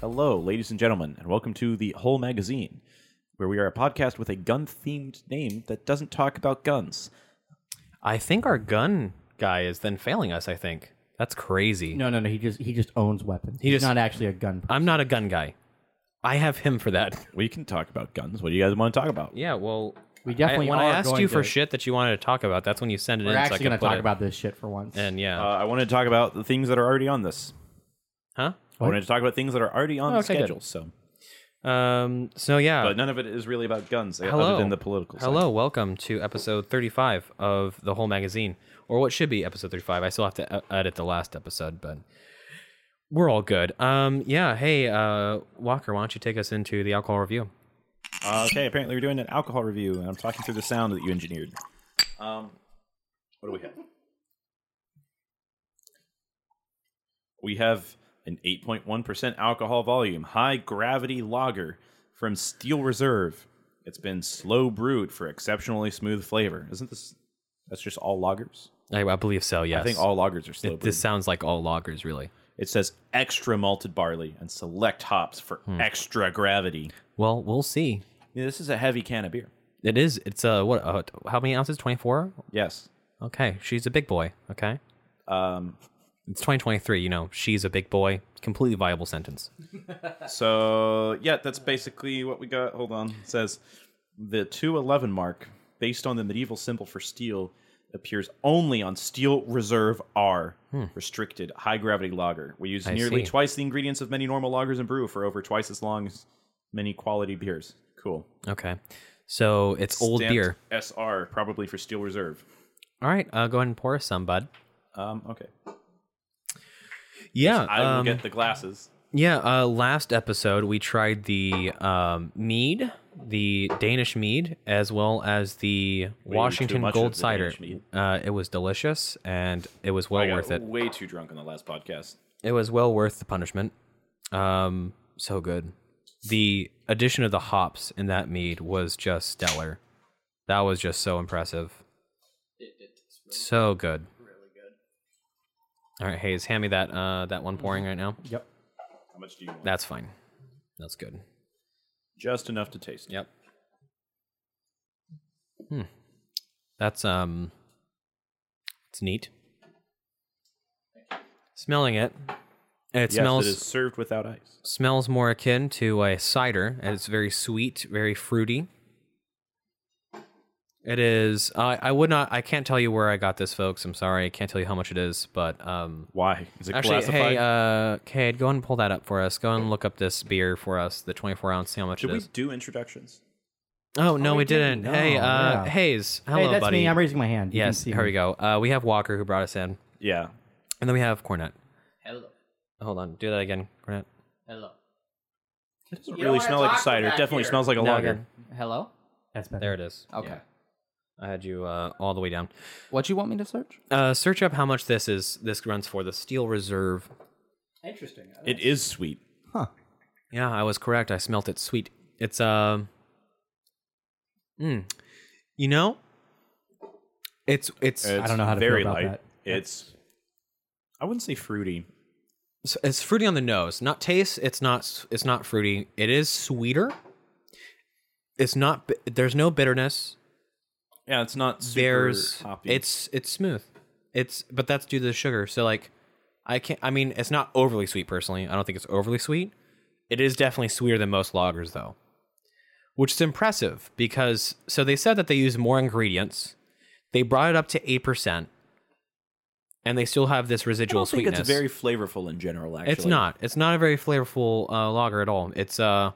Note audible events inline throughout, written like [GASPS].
Hello, ladies and gentlemen, and welcome to the Whole Magazine, where we are a podcast with a gun themed name that doesn't talk about guns. I think our gun guy is then failing us. I think that's crazy. No, no, no. He just he just owns weapons. He He's just- not actually a gun. person. I'm not a gun guy. I have him for that. [LAUGHS] We can talk about guns. What do you guys want to talk about? Yeah, well, We definitely I, when are I asked going you for to- shit that you wanted to talk about, that's when you send it We're in. so I actually can going to put talk it- about this shit for once. And yeah, Uh, I wanted to talk about the things that are already on this. huh? I wanted to talk about things that are already on the okay, good. schedule. So, Um. So yeah. but none of it is really about guns, Hello. other than the political. side. Hello, welcome to episode 35 of the whole magazine, or what should be episode 35. I still have to edit the last episode, but we're all good. Um. Yeah. Hey, uh, Walker, why don't you take us into the alcohol review? Uh, okay, apparently we're doing an alcohol review, and I'm talking through the sound that you engineered. Um, what do we have? We have an 8.1% alcohol volume, high gravity lager from Steel Reserve. It's been slow brewed for exceptionally smooth flavor. Isn't this? That's just all lagers. I, I believe so. Yes. I think all lagers are slow It, brewed. this sounds like all loggers, really. it says extra malted barley and select hops for Hmm. extra gravity. Well, we'll see. Yeah, this is a heavy can of beer. It is. It's uh, what? Uh, how many ounces? Twenty four. Yes. Okay, she's a big boy. Okay, Um, it's twenty twenty three. You know, she's a big boy. Completely viable sentence. [LAUGHS] So yeah, that's basically what we got. Hold on. It says the 211 mark, based on the medieval symbol for steel, appears only on Steel Reserve R, restricted high gravity lager. We use Hmm. I nearly see. twice the ingredients of many normal lagers and brew for over twice as long as many quality beers. Cool. Okay, so it's old Stamped beer. SR, probably for Steel Reserve. All right, uh, go ahead and pour us some, bud. Um, okay. Yeah, I will um, get the glasses. Yeah, uh, last episode we tried the um, mead, the Danish mead, as well as the too Washington much Gold the Cider. Danish mead. Uh, it was delicious and it was well I got worth it. way too drunk on the last podcast. It was well worth the punishment. Um, so good. The addition of the hops in that mead was just stellar. That was just so impressive. So good. Good. All right, Hayes, hand me that uh, that one pouring right now. Yep. How much do you want? That's fine. That's good. Just enough to taste. Yep. Hmm. That's um. It's neat. Smelling it, it Yes, smells it is served without ice. smells more akin to a cider, and it's very sweet, very fruity. It is. I I would not. I can't tell you where I got this, folks. I'm sorry. I can't tell you how much it is, but um. Why? Is it Actually, classified? hey, uh, Cade, go ahead and pull that up for us. Go and look up this beer for us, the 24 ounce. See how much Should it we is. do introductions? Oh no, we, we didn't. didn't. Hey, uh, yeah. Hayes. Hello, hey, that's buddy. me. I'm raising my hand. You can yes, see here me. we go. Uh, we have Walker who brought us in, Yeah. and then we have Cornet. Hello. Hold on, do that again, Cornet. Hello. It doesn't You really don't smell wanna like a talk cider. It back definitely here. smells like a Now lager. again. Hello. That's better. There it is. Okay. Yeah. I had you uh, all the way down. What do you want me to search? Uh, search up how much this is. This runs for the Steel Reserve. Interesting. It is sweet. Huh. Yeah, I was correct. I smelt it sweet. It's um. Mm, you know, it's it's It's don't know how to feel very about light. that. It's I wouldn't say fruity. it's, it's fruity on the nose. Not taste. It's not. It's not fruity. It is sweeter. It's not. bi- There's no bitterness. Yeah, it's not super There's. hoppy. It's it's smooth. It's but that's due to the sugar. So like, I can't. I mean, it's not overly sweet personally. I don't think it's overly sweet. It is definitely sweeter than most lagers though, which is impressive because so they said that they use more ingredients. They brought it up to eight percent, and they still have this I residual don't think sweetness. it's very flavorful in general. Actually, It's not. It's not a very flavorful uh, lager at all. It's uh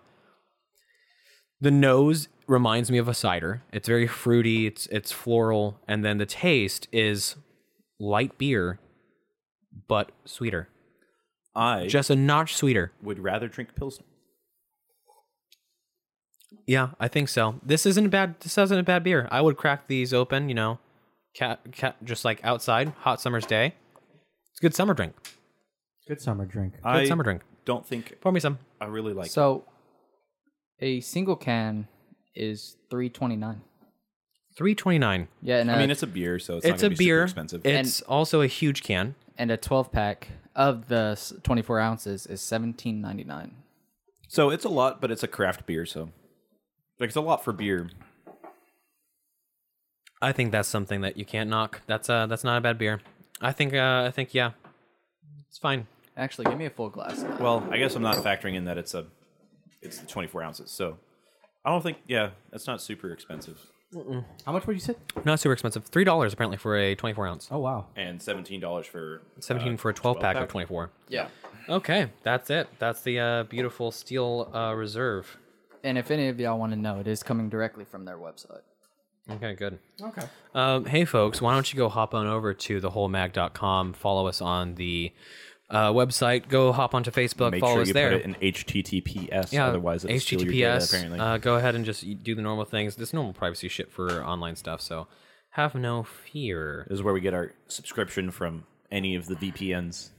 The nose reminds me of a cider. It's very fruity. It's it's floral, and then the taste is light beer, but sweeter. I Just a notch sweeter. would rather drink pilsner. Yeah, I think so. This isn't a bad. This isn't a bad beer. I would crack these open. You know, cat, cat, just like outside, hot summer's day. It's a good summer drink. Good summer drink. I summer drink. Don't think Pour me some. I really like. So, a single can is three twenty nine. Three twenty nine. Yeah, and I a, mean, it's a beer, so it's, It's not a gonna super beer. expensive. It's also a huge can. and a twelve pack of the twenty four ounces is seventeen ninety nine. so it's a lot, but it's a craft beer, so like it's a lot for beer. I think that's something that you can't knock. That's uh that's not a bad beer. I think uh I think yeah. It's fine. Actually, give me a full glass. Well, I guess I'm not factoring in that it's a it's the 24 ounces, so I don't think yeah, that's not super expensive. How much would you say? Not super expensive. Three dollars apparently for a twenty four ounce. Oh wow. And seventeen dollars for Seventeen uh, for a twelve pack, 12 of twenty four. yeah. Okay, that's it. That's the uh, beautiful steel uh, reserve. And if any of y'all want to know, it is coming directly from their website. Okay, good. Okay. Um, hey, folks, why don't you go hop on over to thewholemag.com, follow us on the uh, website, go hop onto Facebook, Make follow sure us you there. put it in HTTPS, yeah, otherwise it'll steal your data, HTTPS. apparently. uh, go ahead and just do the normal things. This normal privacy shit for online stuff, so have no fear. this is where we get our subscription from any of the VPNs.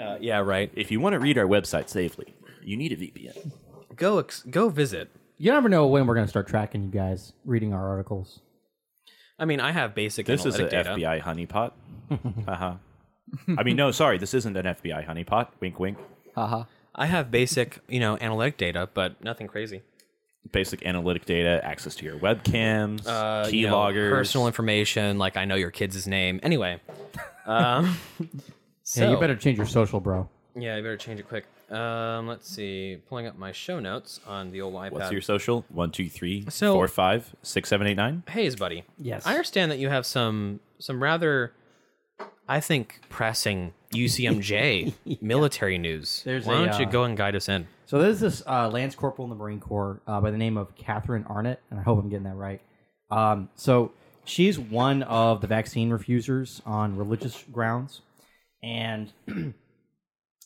Uh, yeah, right. If you want to read our website safely, you need a VPN. Go ex- go visit. You never know when we're gonna start tracking you guys reading our articles. I mean, I have basic This is analytic an data. FBI honeypot. [LAUGHS] uh huh. [LAUGHS] I mean, no, sorry, this isn't an FBI honeypot. Wink, wink. Haha. I have basic, you know, analytic data, but nothing crazy. Basic analytic data, access to your webcams, Uh, you know, keyloggers, personal information, like I know your kid's name. Anyway, [LAUGHS] um, yeah, you better change your social, bro. Yeah, you better change it quick. Um, let's see. Pulling up my show notes on the old iPad. What's your social? One, two, three, So- four, five, six, seven, eight, nine. Hayes, buddy. Yes. I understand that you have some some rather, I think, pressing UCMJ [LAUGHS] military news. There's Why a, don't you uh, go and guide us in? So there's this uh, Lance Corporal in the Marine Corps uh, by the name of Catherine Arnott, and I hope I'm getting that right. Um, so she's one of the vaccine refusers on religious grounds, and [CLEARS THROAT]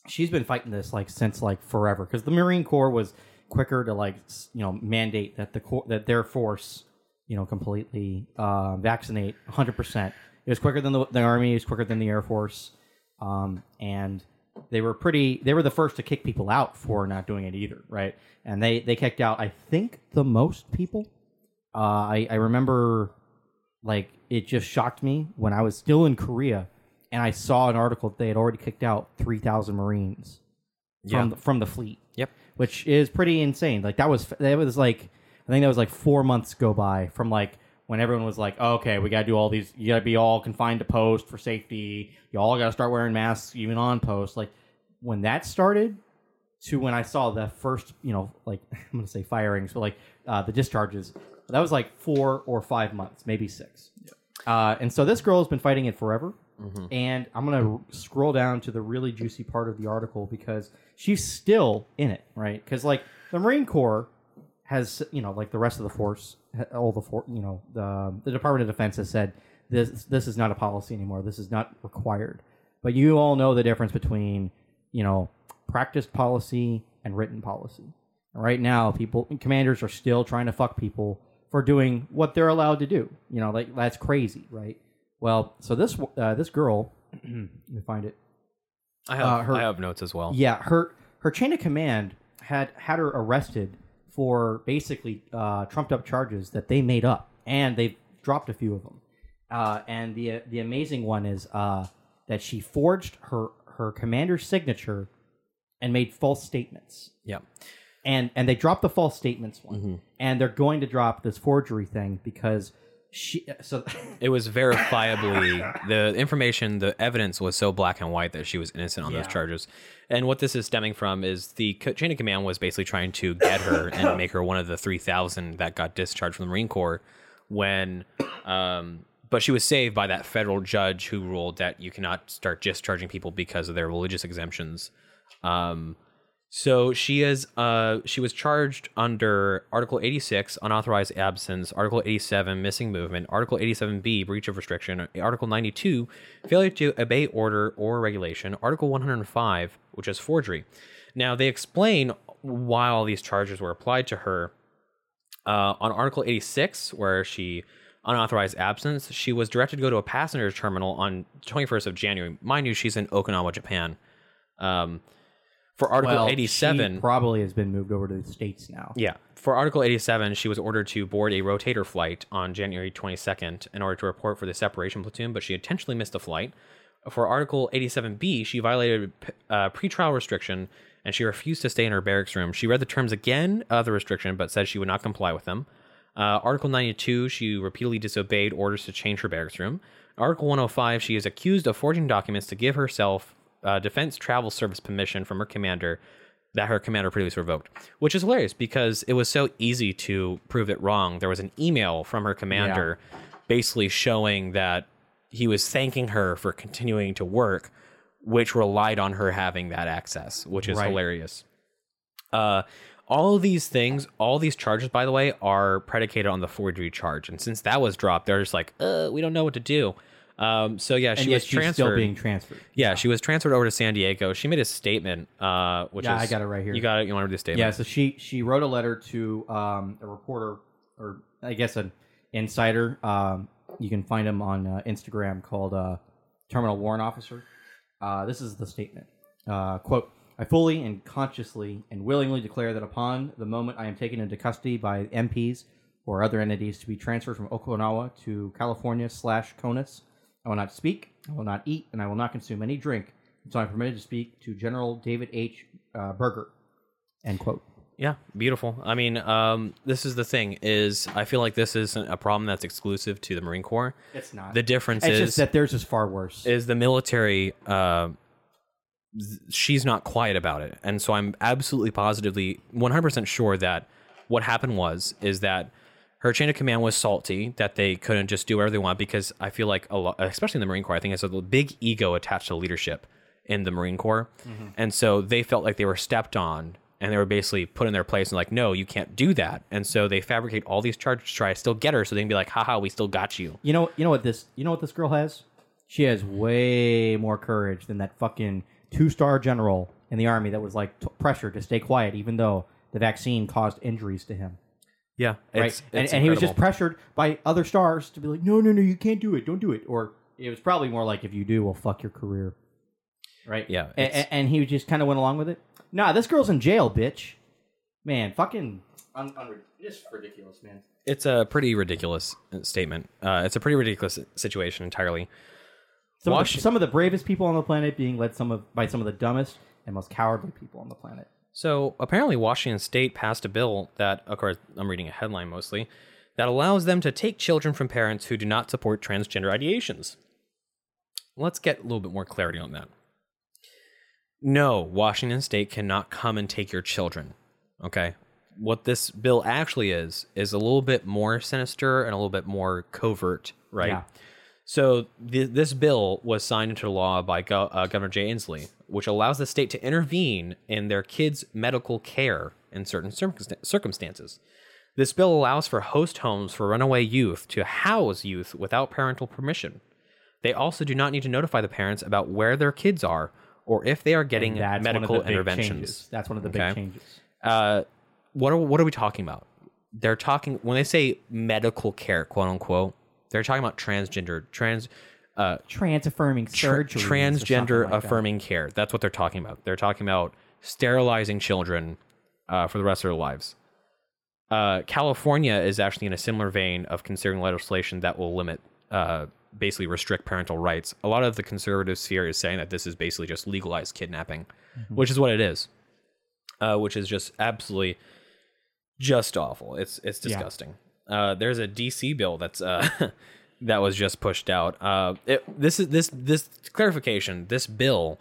she's been fighting this like since like forever because the Marine Corps was quicker to like you know mandate that the cor- that their force you know completely uh, vaccinate 100 percent. It was quicker than the, the army. It was quicker than the air force, um, and they were pretty. They were the first to kick people out for not doing it either, right? And they they kicked out I think the most people. Uh, I I remember like it just shocked me when I was still in Korea and I saw an article that they had already kicked out 3,000 Marines from Yeah. the, from the fleet. Yep. Which is pretty insane. Like that was that was like I think that was like 4 months go by from like when everyone was like, oh, "Okay, we got to do all these you got to be all confined to post for safety. You all got to start wearing masks even on post." Like when that started to when I saw the first, you know, like [LAUGHS] I'm gonna say firings, but like uh, the discharges. That was like four or five months, maybe six. Uh, and so this girl has been fighting it forever. And I'm gonna scroll down to the really juicy part of the article because she's still in it, right? Because like the Marine Corps has, you know, like the rest of the force, all the for, you know, the the Department of Defense has said this this is not a policy anymore. This is not required. But you all know the difference between, you know, practiced policy and written policy. Right now, people commanders are still trying to fuck people for doing what they're allowed to do. You know, like that's crazy, right? Well, so this uh, this girl, [CLEARS THROAT] let me find it. I have Uh, her- I have notes as well. Yeah, her her chain of command had had her arrested for basically uh, trumped up charges that they made up, and they've dropped a few of them. Uh, and the the amazing one is uh, that she forged her her commander's signature and made false statements. Yep. And and they dropped the false statements one, Mm-hmm. and they're going to drop this forgery thing because she so [LAUGHS] It was verifiably the information, the evidence was so black and white that she was innocent on those charges. And what this is stemming from is the chain of command was basically trying to get her [LAUGHS] and make her one of the 3,000 that got discharged from the Marine Corps when, um, but she was saved by that federal judge who ruled that you cannot start discharging people because of their religious exemptions. Um, So she is uh she was charged under Article 86 unauthorized absence, Article 87 missing movement, Article 87B breach of restriction, Article 92 failure to obey order or regulation, Article 105 which is forgery. Now they explain why all these charges were applied to her. Uh, on Article 86 where she unauthorized absence, she was directed to go to a passenger terminal on 21st of January. Mind you, she's in Okinawa, Japan. Um, for Article Well, 87, she probably has been moved over to the states now. yeah. For Article 87, she was ordered to board a rotator flight on January 22nd in order to report for the separation platoon, but she intentionally missed the flight. For Article 87B, she violated uh, pretrial restriction and she refused to stay in her barracks room. She read the terms again of the restriction, but said she would not comply with them. Uh, Article 92, she repeatedly disobeyed orders to change her barracks room. Article 105, she is accused of forging documents to give herself uh, defense travel service permission from her commander that her commander previously revoked, which is hilarious because it was so easy to prove it wrong. There was an email from her commander basically showing that he was thanking her for continuing to work, which relied on her having that access, which is Right. hilarious. Uh, all of these things, all these charges, by the way, are predicated on the forgery charge. And since that was dropped, they're just like, uh, we don't know what to do. Um, so yeah, and she was she's transferred. still being transferred. Yeah, she was transferred over to San Diego. She made a statement, uh, which Yeah, is I got it right here. You got it. You want to read the statement? Yeah, so she she wrote a letter to um, a reporter, or I guess an insider. Um, you can find him on uh, Instagram called uh, Terminal Warrant Officer. Uh, this is the statement. Uh, quote, I fully and consciously and willingly declare that upon the moment I am taken into custody by MPs or other entities to be transferred from Okinawa to California slash CONUS, I will not speak, I will not eat, and I will not consume any drink until I'm permitted to speak to General David H. Uh, Berger. End quote. Yeah, beautiful. I mean, um, this is the thing: is I feel like this isn't a problem that's exclusive to the Marine Corps. It's not. The difference It's is just that theirs is far worse. is the military. Uh, th- she's not quiet about it, and so I'm absolutely positively 100 percent sure that what happened was is that her chain of command was salty that they couldn't just do whatever they want because I feel like a lot, especially in the Marine Corps, I think it's a big ego attached to leadership in the Marine Corps, mm-hmm. and so they felt like they were stepped on and they were basically put in their place and like, no, you can't do that, and so they fabricate all these charges to try to still get her, so they can be like, haha, we still got you. you know, you know what this, you know what this girl has? She has way more courage than that fucking two-star general in the army that was like t- pressured to stay quiet, even though the vaccine caused injuries to him. Yeah, Right, it's, and, it's and he was just pressured by other stars to be like, no, no, no, you can't do it, don't do it, or it was probably more like, if you do, we'll fuck your career. Right? Yeah, and, and he just kind of went along with it. Nah, this girl's in jail, bitch. Man, fucking, un- unri- just ridiculous, man. It's a pretty ridiculous statement. Uh, it's a pretty ridiculous situation entirely. Some, of the, some of the bravest people on the planet being led some of by some of the dumbest and most cowardly people on the planet. So apparently, Washington State passed a bill that, of course, I'm reading a headline mostly, that allows them to take children from parents who do not support transgender ideations. Let's get a little bit more clarity on that. No, Washington State cannot come and take your children. Okay. What this bill actually is, is a little bit more sinister and a little bit more covert, right? Yeah. So th- this bill was signed into law by Go- uh, Governor Jay Inslee, which allows the state to intervene in their kids' medical care in certain circumstances. This bill allows for host homes for runaway youth to house youth without parental permission. They also do not need to notify the parents about where their kids are or if they are getting medical one of the big interventions. Changes. That's one of the big changes. Uh, what are what are we talking about? They're talking when they say medical care, quote unquote. They're talking about transgender, trans, uh, Trans affirming surgery. transgender affirming care. That's what they're talking about. They're talking about sterilizing children uh, for the rest of their lives. Uh, California is actually in a similar vein of considering legislation that will limit, uh, basically restrict parental rights. A lot of the conservative sphere is saying that this is basically just legalized kidnapping, which is what it is, uh, which is just absolutely just awful. It's it's Yeah. disgusting. Uh, there's a DC bill that's uh, [LAUGHS] that was just pushed out. Uh, it, this is this this clarification. This bill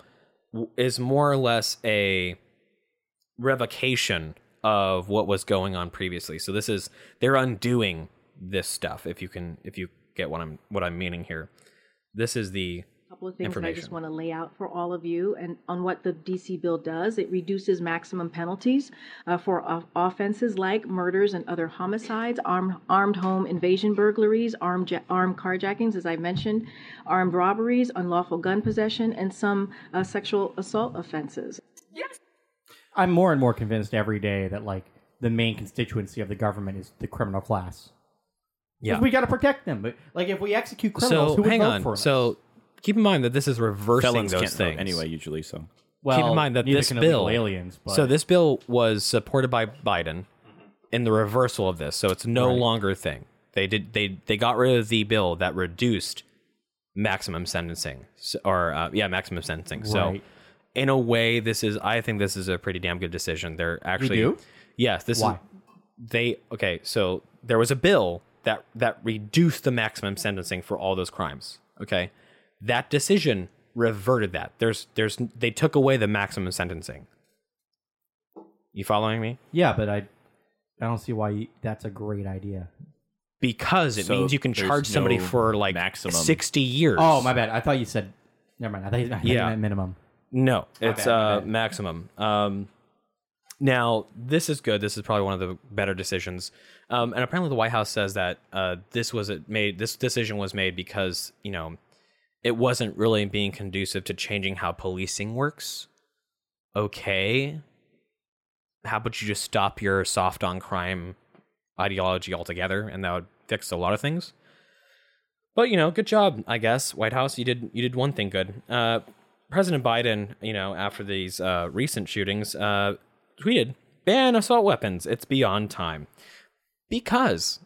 is more or less a revocation of what was going on previously. So this is they're undoing this stuff. If you can, if you get what I'm what I'm meaning here, this is the couple of things that I just want to lay out for all of you and on what the DC bill does. It reduces maximum penalties uh, for of- offenses like murders and other homicides, armed armed home invasion burglaries, armed ja- armed carjackings, as I mentioned, armed robberies, unlawful gun possession, and some uh, sexual assault offenses. Yes. I'm more and more convinced every day that like the main constituency of the government is the criminal class. Yeah. we got to protect them. But like, if we execute criminals, So who would hang vote on. for us? So keep in mind that this is reversing Felons those can't vote things anyway, usually. So well, keep in mind that neither this can illegal bill, aliens. But so this bill was supported by Biden in the reversal of this, so it's no Right. longer a thing. They did they they got rid of the bill that reduced maximum sentencing, So- or uh, yeah, maximum sentencing. So Right. in a way, this is I think this is a pretty damn good decision. They're actually do? yes, this Why? is they okay. So there was a bill that that reduced the maximum sentencing for all those crimes. Okay, that decision reverted that. There's there's they took away the maximum sentencing. You following me? yeah, but I, I don't see why you, that's a great idea. Because it So means you can there's charge somebody no for like maximum. sixty years. Oh, my bad. I thought you said. Never mind. I thought you, I thought you Yeah. meant minimum. No, it's bad, my uh, bad. maximum. Um, now this is good. This is probably one of the better decisions. Um, and apparently, the White House says that uh, this was it made. This decision was made because you know it wasn't really being conducive to changing how policing works. Okay, how about you just stop your soft on crime ideology altogether, and that would fix a lot of things. But you know, good job, I guess, White House. You did you did one thing good. Uh, President Biden, you know, after these uh, recent shootings, uh, tweeted, "Ban assault weapons. It's beyond time," because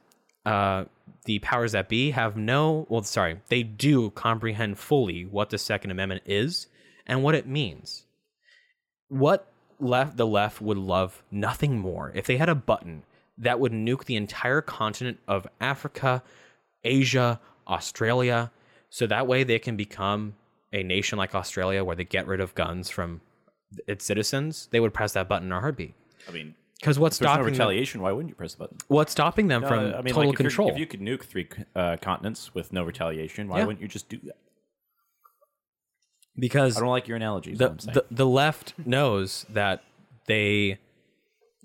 uh, the powers that be have no. Well, sorry, they do comprehend fully what the Second Amendment is and what it means. What left the left would love nothing more if they had a button that would nuke the entire continent of Africa, Asia, Australia, so that way they can become a nation like Australia where they get rid of guns from its citizens. They would press that button in a heartbeat. I mean, Because what's if there's no stopping them, retaliation. Why wouldn't you press the button? what's stopping them from Uh, I mean, total like, if control? If you could nuke three uh, continents with no retaliation, why Yeah. wouldn't you just do that? because I don't like your analogies. the, what I'm saying. the the left knows that they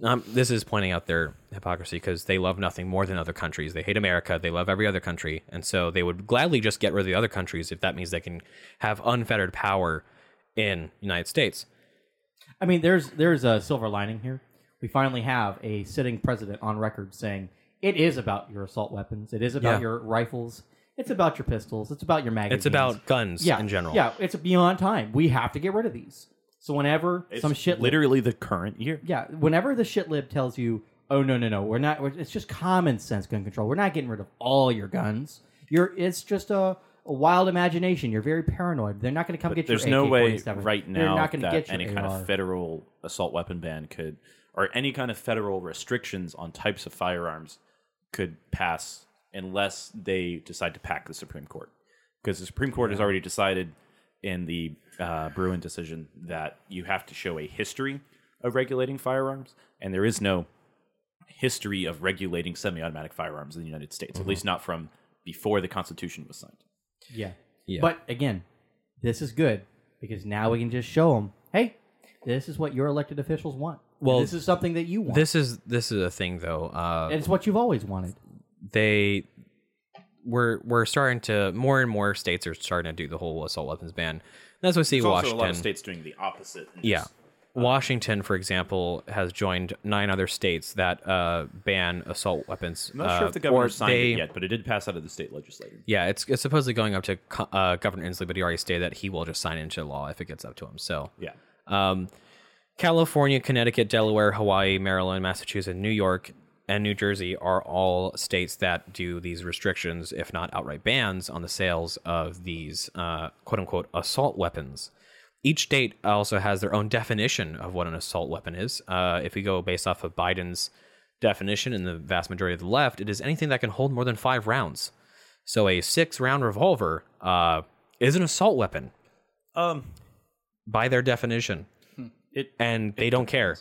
um, this is pointing out their hypocrisy because they love nothing more than other countries. They hate America. They love every other country, and so they would gladly just get rid of the other countries if that means they can have unfettered power in United States. I mean, there's there's a silver lining here. We finally have a sitting president on record saying it is about your assault weapons. It is about Yeah. your rifles. It's about your pistols. It's about your magazines. It's about guns yeah, in general. Yeah, it's beyond time. We have to get rid of these. So whenever It's some shit, literally the current year. yeah, whenever the shit lib tells you, "Oh no, no, no, we're not," we're, it's just common sense gun control. We're not getting rid of all your guns. You're, it's just a, a wild imagination. You're very paranoid. They're not going to come But get there's your no way AK-47. right They're now not gonna that get your any kind AR. of federal assault weapon ban could, or any kind of federal restrictions on types of firearms could pass unless they decide to pack the Supreme Court. Because the Supreme Court has already decided in the uh, Bruen decision that you have to show a history of regulating firearms, and there is no history of regulating semi-automatic firearms in the United States, at least not from before the Constitution was signed. Yeah. Yeah. But again, this is good because now we can just show them, hey, this is what your elected officials want. Well, this is something that you want. This is this is a thing though. Uh, and it's what you've always wanted. they we're we're starting to more and more states are starting to do the whole assault weapons ban. And as we see, There's also Washington, a lot of states doing the opposite. yeah, just- Washington, for example, has joined nine other states that uh, ban assault weapons. I'm not sure uh, if the governor or signed they- it yet, but it did pass out of the state legislature. Yeah, it's, it's supposedly going up to uh, Governor Inslee, but he already stated that he will just sign into law if it gets up to him. So Yeah. um, California, Connecticut, Delaware, Hawaii, Maryland, Massachusetts, New York, and New Jersey are all states that do these restrictions, if not outright bans, on the sales of these uh, quote unquote assault weapons. Each state also has their own definition of what an assault weapon is. Uh, if we go based off of Biden's definition and the vast majority of the left, it is anything that can hold more than five rounds. So a six round revolver uh, is an assault weapon Um, by their definition it and they don't care.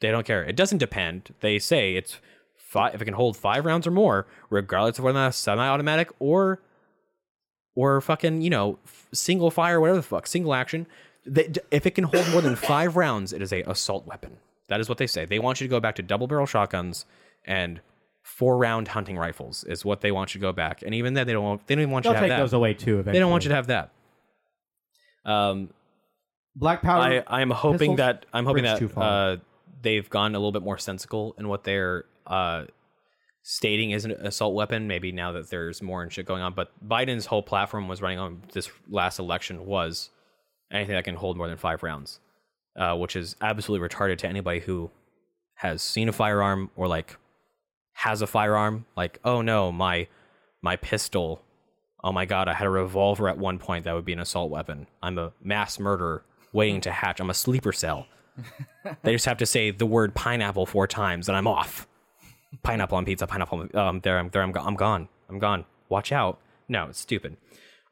They don't care. It doesn't depend. They say it's five, if it can hold five rounds or more, regardless of whether it's semi-automatic or or fucking you know single fire, whatever the fuck, single action. They, if it can hold more than [COUGHS] five rounds, it is a assault weapon. That is what they say. They want you to go back to double barrel shotguns and four round hunting rifles is what they want you to go back. And even then, they don't want, they don't even want They'll you to have that. those away too. Eventually. They don't want you to have that. Um, black powder. I I'm hoping pistols? that I'm hoping Bridge that far. uh, they've gone a little bit more sensical in what they're uh, stating is an assault weapon. Maybe now that there's more and shit going on, but Biden's whole platform was running on this last election was anything that can hold more than five rounds, uh, which is absolutely retarded to anybody who has seen a firearm or like has a firearm. Like, oh no, my my pistol. Oh my god, I had a revolver at one point that would be an assault weapon. I'm a mass murderer waiting to hatch. I'm a sleeper cell. [LAUGHS] they just have to say the word pineapple four times and I'm off. Pineapple on pizza, pineapple. Um, there, I'm there. I'm, go- I'm gone. I'm gone. Watch out. No, it's stupid.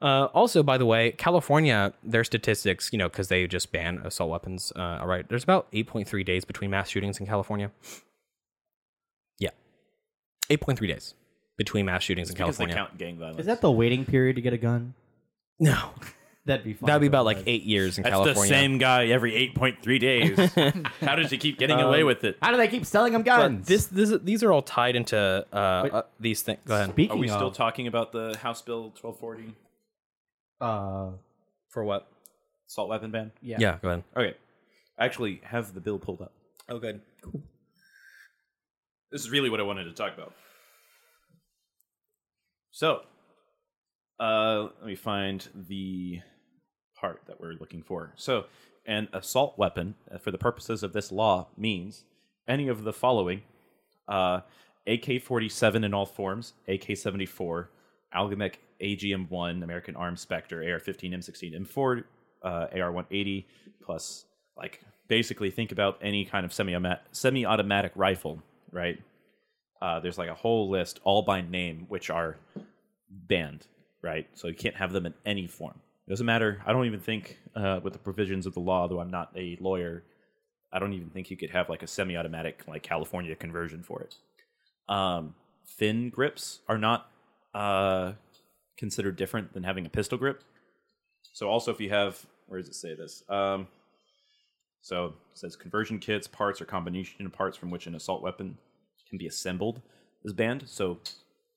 Uh, also, by the way, California, their statistics, you know, because they just ban assault weapons. Uh, all right, there's about 8.3 days between mass shootings in California. Yeah, 8.3 days between mass shootings in Because they California. count gang violence. Is that the waiting period to get a gun? No, That'd be fun that'd be about like eight years in That's California. the same guy every 8.3 days. [LAUGHS] How does he keep getting away with it? How do they keep selling them But guns? this, this, these are all tied into uh, uh, these things. Go ahead. Speaking Are we still talking about the House Bill 1240 uh, For what? assault weapon ban? yeah. Yeah, go ahead. Okay. I actually have the bill pulled up. Oh, good. Cool. This is really what I wanted to talk about. So, uh, let me find the part that we're looking for. So, an assault weapon, uh, for the purposes of this law, means any of the following uh, AK 47 in all forms, AK 74, Algimec AGM 1, American Arms Spectre, AR 15, M16, M4, uh, AR 180, plus, like, basically think about any kind of semi semi automatic rifle, right? Uh, there's like a whole list, all by name, which are banned, right? So you can't have them in any form. It doesn't matter. I don't even think, uh, with the provisions of the law, though I'm not a lawyer, I don't even think you could have like a semi-automatic like California conversion for it. Um, thin grips are not uh, considered different than having a pistol grip. So also, if you have, where does it say this? Um, so it says conversion kits, parts, or combination of parts from which an assault weapon can be assembled is banned. So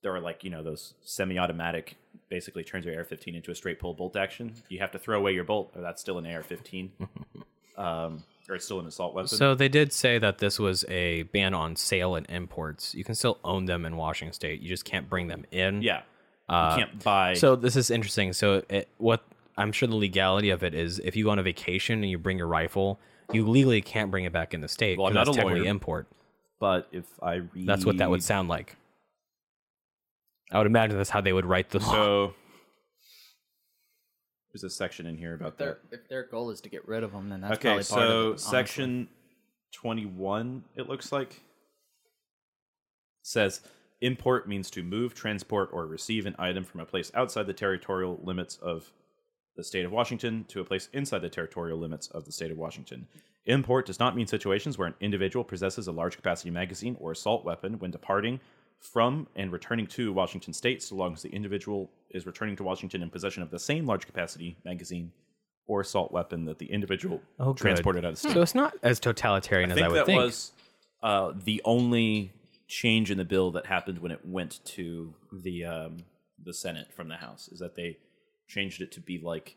there are like you know those semi-automatic, basically turns your AR-15 into a straight pull bolt action. You have to throw away your bolt, or that's still an AR-15, [LAUGHS] um, or it's still an assault weapon. So they did say that this was a ban on sale and imports. You can still own them in Washington State. You just can't bring them in. yeah, Uh, you can't buy. So this is interesting. So it, what I'm sure the legality of it is, if you go on a vacation and you bring your rifle, you legally can't bring it back in the state. Well, I'm not that's a technically lawyer. import. but if I read, That's what that would sound like. I would imagine that's how they would write the law. So there's a section in here about Their, that. if their goal is to get rid of them, then that's okay, probably part of it, so section 21, it looks like, says import means to move, transport, or receive an item from a place outside the territorial limits of the state of Washington to a place inside the territorial limits of the state of Washington. Import does not mean situations where an individual possesses a large capacity magazine or assault weapon when departing from and returning to Washington state, so long as the individual is returning to Washington in possession of the same large capacity magazine or assault weapon that the individual Oh, transported out of state. So it's not as totalitarian I as think I would that think. was uh, the only change in the bill that happened when it went to the um, the Senate from the House is that they changed it to be like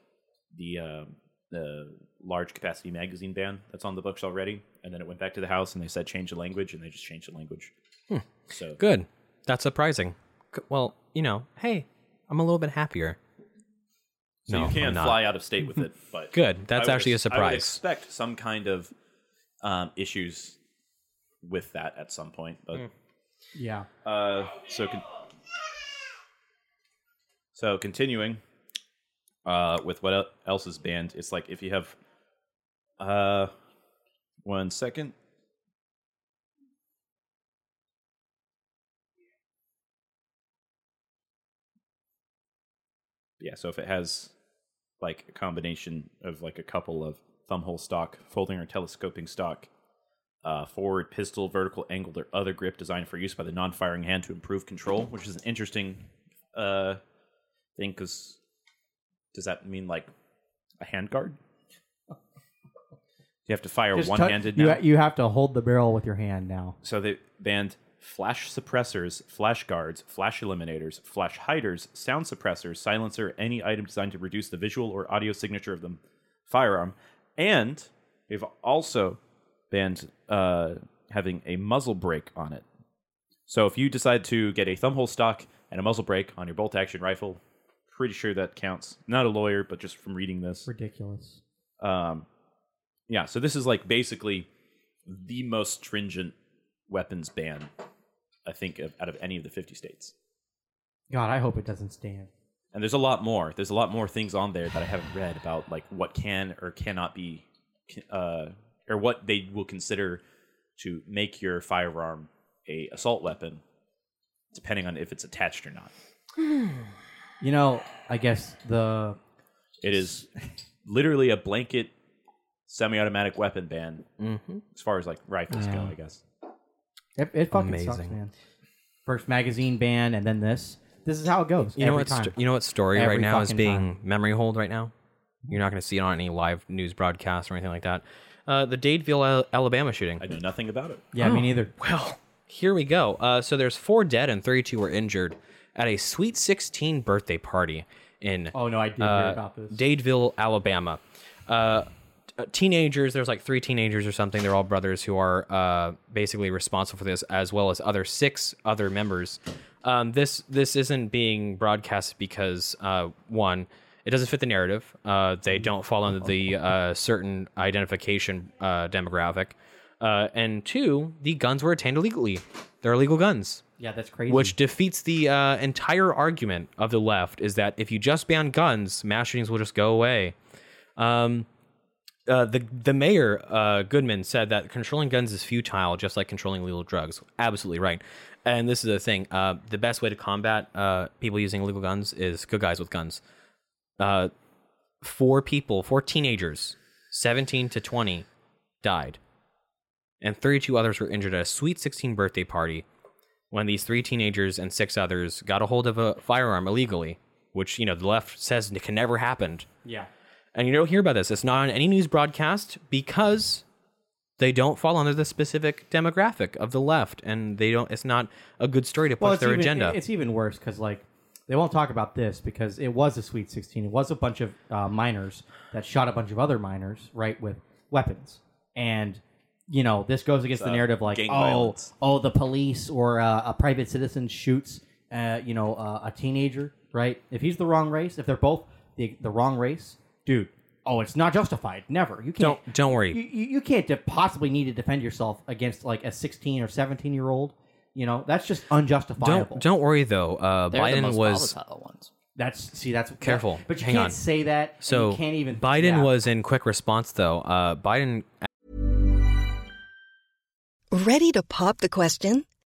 the um the large capacity magazine ban that's on the books already, and then it went back to the House and they said change the language, and they just changed the language. So Good. That's surprising. Well, you know, hey, I'm a little bit happier. So No, you can't fly out of state with it, [LAUGHS] but Good. That's I would actually a ex- I would surprise. expect some kind of um, issues with that at some point, but Yeah. Uh, so con- so continuing uh, with what else is banned, it's like if you have uh, one second. Yeah, so if it has like a combination of like a couple of thumbhole stock, folding or telescoping stock, uh, forward pistol, vertical angled, or other grip designed for use by the non-firing hand to improve control, which is an interesting uh, thing because Does that mean like a handguard? You have to fire Just one-handed now. you, you have to hold the barrel with your hand now. So they banned flash suppressors, flash guards, flash eliminators, flash hiders, sound suppressors, silencer, any item designed to reduce the visual or audio signature of the firearm, and they've also banned uh, having a muzzle brake on it. So if you decide to get a thumbhole stock and a muzzle brake on your bolt action rifle, pretty sure that counts. Not a lawyer, but just from reading this. Ridiculous. Um, yeah, so this is like basically the most stringent weapons ban, I think, of, out of any of the 50 states. God, I hope it doesn't stand. And there's a lot more. There's a lot more things on there that I haven't read about, like what can or cannot be, uh, or what they will consider to make your firearm a assault weapon, depending on if it's attached or not. You know, I guess the It is literally a blanket semi-automatic weapon ban as far as like rifles go, I guess. It, it fucking sucks, man. First magazine ban, and then this. This is how it goes. You know every what? time. sto- you know what story Every right now is fucking being time. memory hold right now. You're not going to see it on any live news broadcast or anything like that. Uh, the Dadeville, Al- Alabama shooting. I know nothing about it. yeah, me neither. [GASPS] Well, here we go. Uh, so there's four dead and 32 were injured at a Sweet 16 birthday party in Oh no, I did hear uh, about this. Dadeville, Alabama. Uh, t- teenagers, there's like three teenagers or something. They're all brothers who are uh, basically responsible for this, as well as other six other members. Um, this this isn't being broadcast because uh, one, it doesn't fit the narrative. Uh, they don't fall under the uh, certain identification uh, demographic. Uh, and two, the guns were obtained illegally. They're illegal guns yeah, that's crazy. which defeats the uh, entire argument of the left is that if you just ban guns, mass shootings will just go away. Um, uh, the the mayor uh, Goodman said that controlling guns is futile, just like controlling illegal drugs. Absolutely right. And this is the thing: uh, the best way to combat uh, people using illegal guns is good guys with guns. Uh, four people, four teenagers, seventeen to twenty, died, and thirty-two others were injured at a Sweet Sixteen birthday party when these three teenagers and six others got a hold of a firearm illegally, which you know the left says can never happen. yeah, And you don't hear about this. It's not on any news broadcast because they don't fall under the specific demographic of the left, and they don't. It's not a good story to push well, it's their even, agenda. It's even worse because like they won't talk about this because it was a Sweet Sixteen. It was a bunch of uh, minors that shot a bunch of other minors, right, with weapons, and you know this goes against the uh, narrative like oh violence. oh the police or uh, a private citizen shoots uh, you know uh, a teenager, right? If he's the wrong race, if they're both the the wrong race, dude. Oh, it's not justified. Never. You can't. Don't- don't worry. You, you, you can't de- possibly need to defend yourself against like a 16 or 17 year old. You know, that's just unjustifiable. don't don't worry though. Uh, They're the Biden most was volatile ones. That's see, that's Careful. But you Hang can't on. say that. and so you can't even. Biden yeah. was in quick response though. Uh, Biden Ready to pop the question?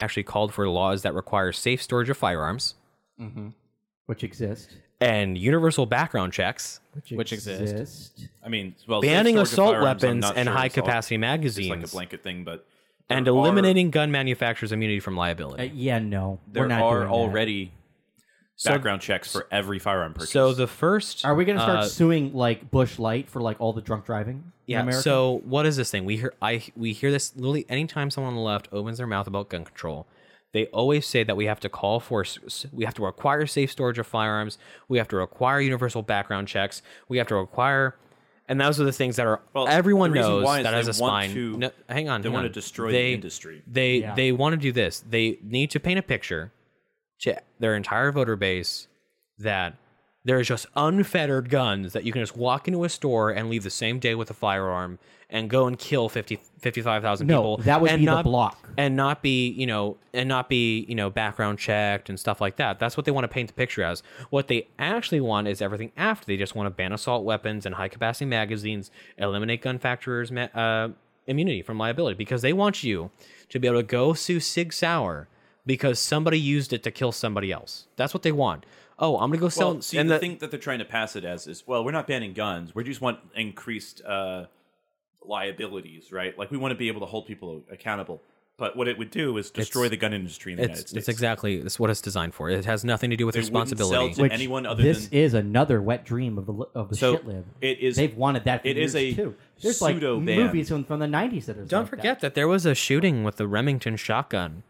Actually called for laws that require safe storage of firearms which exist, and universal background checks, Which exist. I mean, well, banning safe storage of assault weapons and sure high capacity magazines, like a blanket thing, but and there are- eliminating gun manufacturers' immunity from liability. uh, yeah, no, there we're not are doing that. already background checks for every firearm purchase. So the first Are we going to start uh, suing like Busch Light for like all the drunk driving? in yeah. America? So what is this thing? We hear I we hear this literally anytime someone on the left opens their mouth about gun control, they they always say that we have to call for, s- we have to require safe storage of firearms, we have to require universal background checks, we have to require, and those are the things that are Well, everyone the reason knows why is that they has a want spine. to- no, hang on, they hang want on. to destroy They- the industry. They Yeah. they want to do this. They need to paint a picture to their entire voter base that there is just unfettered guns that you can just walk into a store and leave the same day with a firearm and go and kill 50 55,000 No, people. that would and be the not, block. And not be, you know, and not be, you know, background checked and stuff like that. That's what they want to paint the picture as. What they actually want is everything after. They just want to ban assault weapons and high capacity magazines, eliminate gun manufacturers' uh, immunity from liability because they want you to be able to go sue Sig Sauer because somebody used it to kill somebody else. That's what they want. Oh, I'm gonna go sell. Well, see, and the, the, thing that they're trying to pass it as is, well, we're not banning guns. We just want increased uh, liabilities, right? Like we want to be able to hold people accountable. But what it would do is destroy It's- the gun industry in the it's, United it's exactly it's what it's designed for. It has nothing to do with They wouldn't sell responsibility. to Which anyone other this than is another wet dream of the li- of the So, shit lib. it is- They've wanted that. For it is years, a too. There's like pseudo-ban. movies from, from the '90s that are. Don't like forget that. there was a shooting with the Remington shotgun,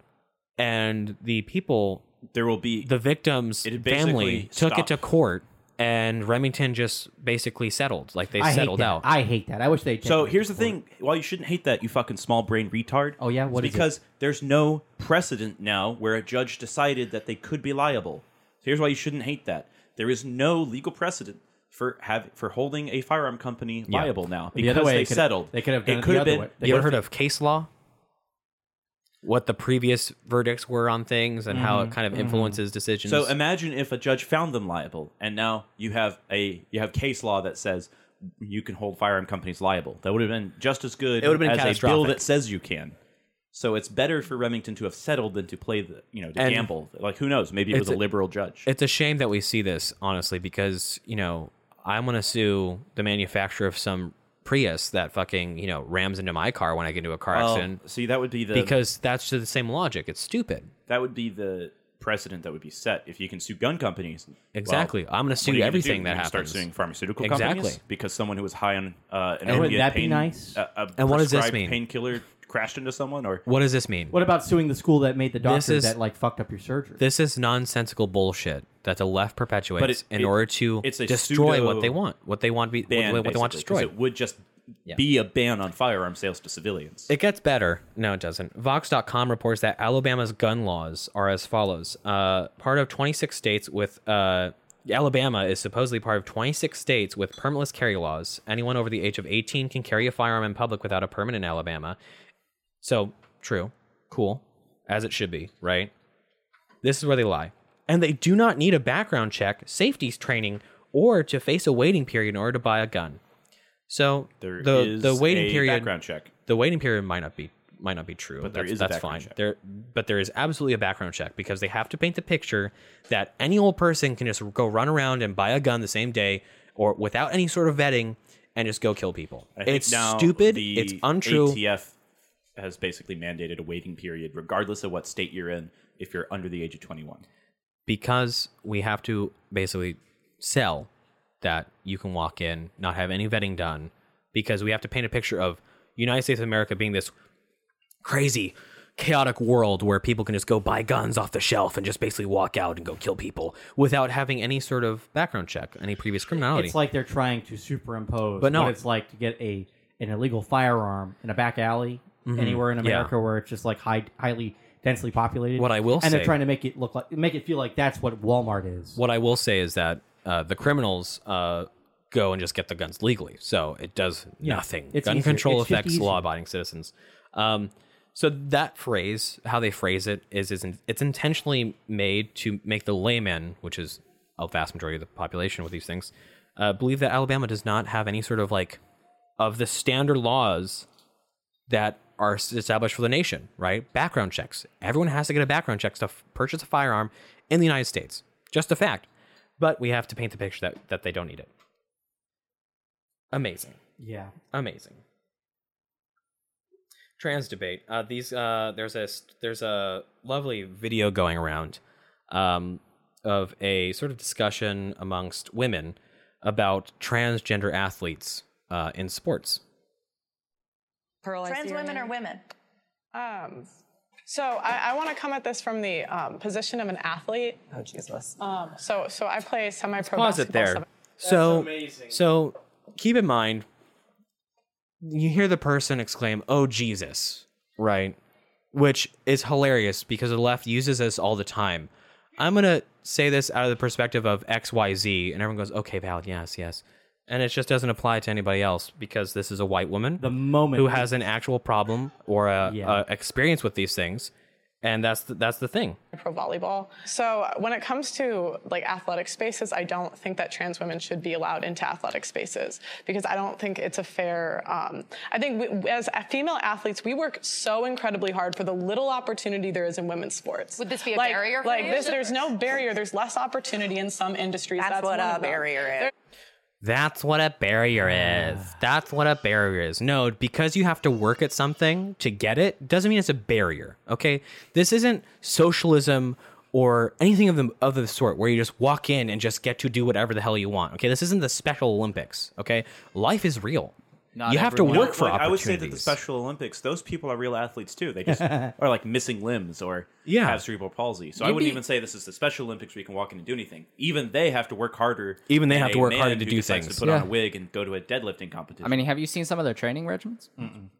and the people, there will be the victim's It family, basically took it to court, and Remington just basically settled. Like they I settled out. I hate that. I wish they. So here's the thing: why you shouldn't hate that, you fucking small brain retard. Oh, yeah? What It's is it? because there's no precedent now where a judge decided that they could be liable. So here's why you shouldn't hate that: there is no legal precedent for have for holding a firearm company Yeah. liable now The because other way, they it could- settled. they could have done it could the have other been. way. you ever heard if of case law? What the previous verdicts were on things and how Mm-hmm. it kind of influences decisions. So imagine if a judge found them liable, and now you have a you have case law that says you can hold firearm companies liable. That would have been just as good It would have been as a bill that says you can. So it's better for Remington to have settled than to play the you know to And gamble. Like who knows? Maybe it was a a- liberal judge. It's a shame that we see this, honestly, because, you know, I'm going to sue the manufacturer of some Prius that fucking, you know, rams into my car when I get into a car Well, accident. see, that would be the Because that's the same logic. It's stupid. that would be the precedent that would be set if you can sue gun companies. well, Exactly. I'm gonna sue are gonna everything that happens. Start suing pharmaceutical Exactly. companies because someone who was high on uh, an And opiate that be nice? A And what does this mean? Painkiller crashed into someone, or What does this mean? What about suing the school that made the doctor is- that like fucked up your surgery? This is nonsensical bullshit that the left perpetuates But it- in it- order to it's a destroy pseudo what they want, what they want to be, ban, what, what they want basically, 'cause destroyed. It would just Yeah. be a ban on firearm sales to civilians. It gets better. No, it doesn't. Vox.com reports that Alabama's gun laws are as follows. Uh, part of 26 states with uh, Alabama is supposedly part of 26 states with permitless carry laws. Anyone over the age of 18 can carry a firearm in public without a permit in Alabama. So, true. Cool. As it should be, right? This is where they lie. And they do not need a background check, safety training, or to face a waiting period in order to buy a gun. So There the the waiting period background check. the waiting period might not be might not be true. But there that's, is a that's background fine. check. There, but there is absolutely a background check because they have to paint the picture that any old person can just go run around and buy a gun the same day or without any sort of vetting and just go kill people. It's stupid. It's untrue. ATF has basically mandated a waiting period, regardless of what state you're in, if you're under the age of 21. because we have to basically sell that you can walk in, not have any vetting done, because we have to paint a picture of United States of America being this crazy, chaotic world where people can just go buy guns off the shelf and just basically walk out and go kill people without having any sort of background check, any previous criminality. It's like they're trying to superimpose But no. what it's like to get a an illegal firearm in a back alley anywhere in Mm-hmm. Yeah. America where it's just like high, highly densely populated. What I will and say- they're trying to make it look like make it feel like that's what Walmart is. what I will say is that uh, the criminals uh, go and just get the guns legally, so it does Yeah, nothing. it's Gun easier. control It's affects law-abiding citizens. Um, so that phrase, how they phrase it, is is it's intentionally made to make the layman, which is a vast majority of the population with these things, uh, believe that Alabama does not have any sort of like of the standard laws that are established for the nation, right? Background checks. Everyone has to get a background check to purchase a firearm in the United States. Just a fact. But we have to paint the picture that, that they don't need it. Amazing. yeah. Amazing. Trans debate. Uh, these uh, there's a there's a lovely video going around um, of a sort of discussion amongst women about transgender athletes uh, in sports. Pearl, Trans see women or women? Um, So I, I want to come at this from the um, position of an athlete. Oh Jesus. Um, so so I play semi-pro Pause it there. seven- So, so keep in mind, you hear the person exclaim, "Oh Jesus!" Right, which is hilarious because the left uses this all the time. I'm gonna say this out of the perspective of X, Y, Z, and everyone goes, "Okay, Val, yes, yes," and it just doesn't apply to anybody else because this is a white woman The moment who has an actual problem or a, Yeah. a experience with these things, and that's the, that's the thing. pro volleyball. So when it comes to like athletic spaces, I don't think that trans women should be allowed into athletic spaces because I don't think it's a fair. Um, I think we, as female athletes, we work so incredibly hard for the little opportunity there is in women's sports. Would this be a like, barrier for Like this, there's no barrier. There's less opportunity in some industries. That's, what a barrier is. That's what a barrier is. Ah. That's what a barrier is. No, because you have to work at something to get it doesn't mean it's a barrier. Okay, this isn't socialism or anything of the of the sort where you just walk in and just get to do whatever the hell you want. Okay, this isn't the Special Olympics. Okay, life is real. Not you have to everyone- work for Like, I would say that the Special Olympics, those people are real athletes too. They just [LAUGHS] are like missing limbs or Yeah. have cerebral palsy. So I You'd wouldn't be- even say this is the Special Olympics where you can walk in and do anything. Even they have to work harder. Even they than have to a work man harder to who do decides things. To put on a wig and go to a deadlifting competition. I mean, have you seen some of their training regimens?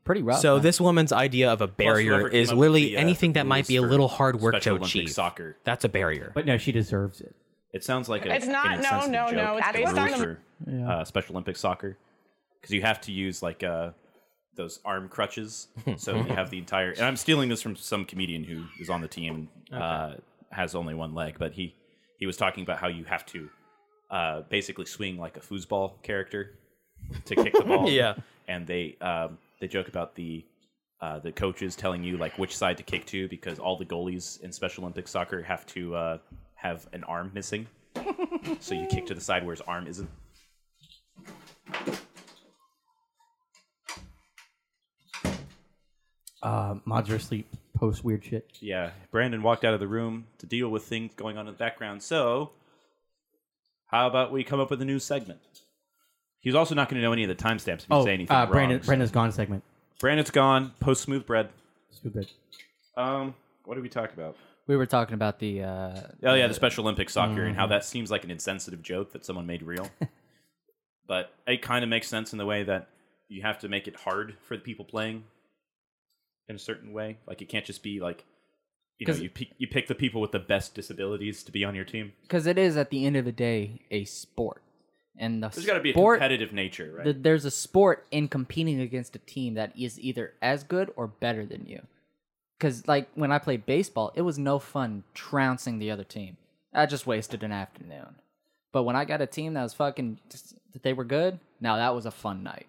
Pretty rough. so man. this woman's idea of a barrier whoever came is up with literally the, uh, anything that might rules be a for little hard work to Special Olympic achieve. soccer. That's a barrier. But no, she deserves it. It sounds like a, It's not- an no, insensitive no, joke. no, it's the based rules on for uh, Special Olympics soccer because you have to use like uh, those arm crutches. so you have the entire. And I'm stealing this from some comedian who is on the team. Uh, has only one leg, but he he was talking about how you have to uh, basically swing like a foosball character to kick the ball. [LAUGHS] Yeah. and they um, they joke about the. Uh, the coaches telling you like which side to kick to because all the goalies in Special Olympics soccer have to uh, have an arm missing, [LAUGHS] so you kick to the side where his arm isn't. Uh, mods are asleep. Post weird shit. Yeah, Brandon walked out of the room to deal with things going on in the background. So, how about we come up with a new segment? He's also not going to know any of the timestamps if you Oh, say anything uh, wrong. Brandon, so- Brandon's gone segment. Brandon's gone. Post smooth bread. Stupid. Um, what did we talk about? we were talking about the. Uh, Oh yeah, the Special Olympics soccer and how Mm-hmm. that seems like an insensitive joke that someone made real. [LAUGHS] but it kind of makes sense in the way that you have to make it hard for the people playing in a certain way. Like it can't just be like you know you pick, you pick the people with the best disabilities to be on your team. because it is at the end of the day a sport, and the There's got to be a sport, competitive nature, right? the, there's a sport in competing against a team that is either as good or better than you. Because like when I played baseball, it was no fun trouncing the other team. I just wasted an afternoon. But when I got a team that was fucking that they were good, now that was a fun night.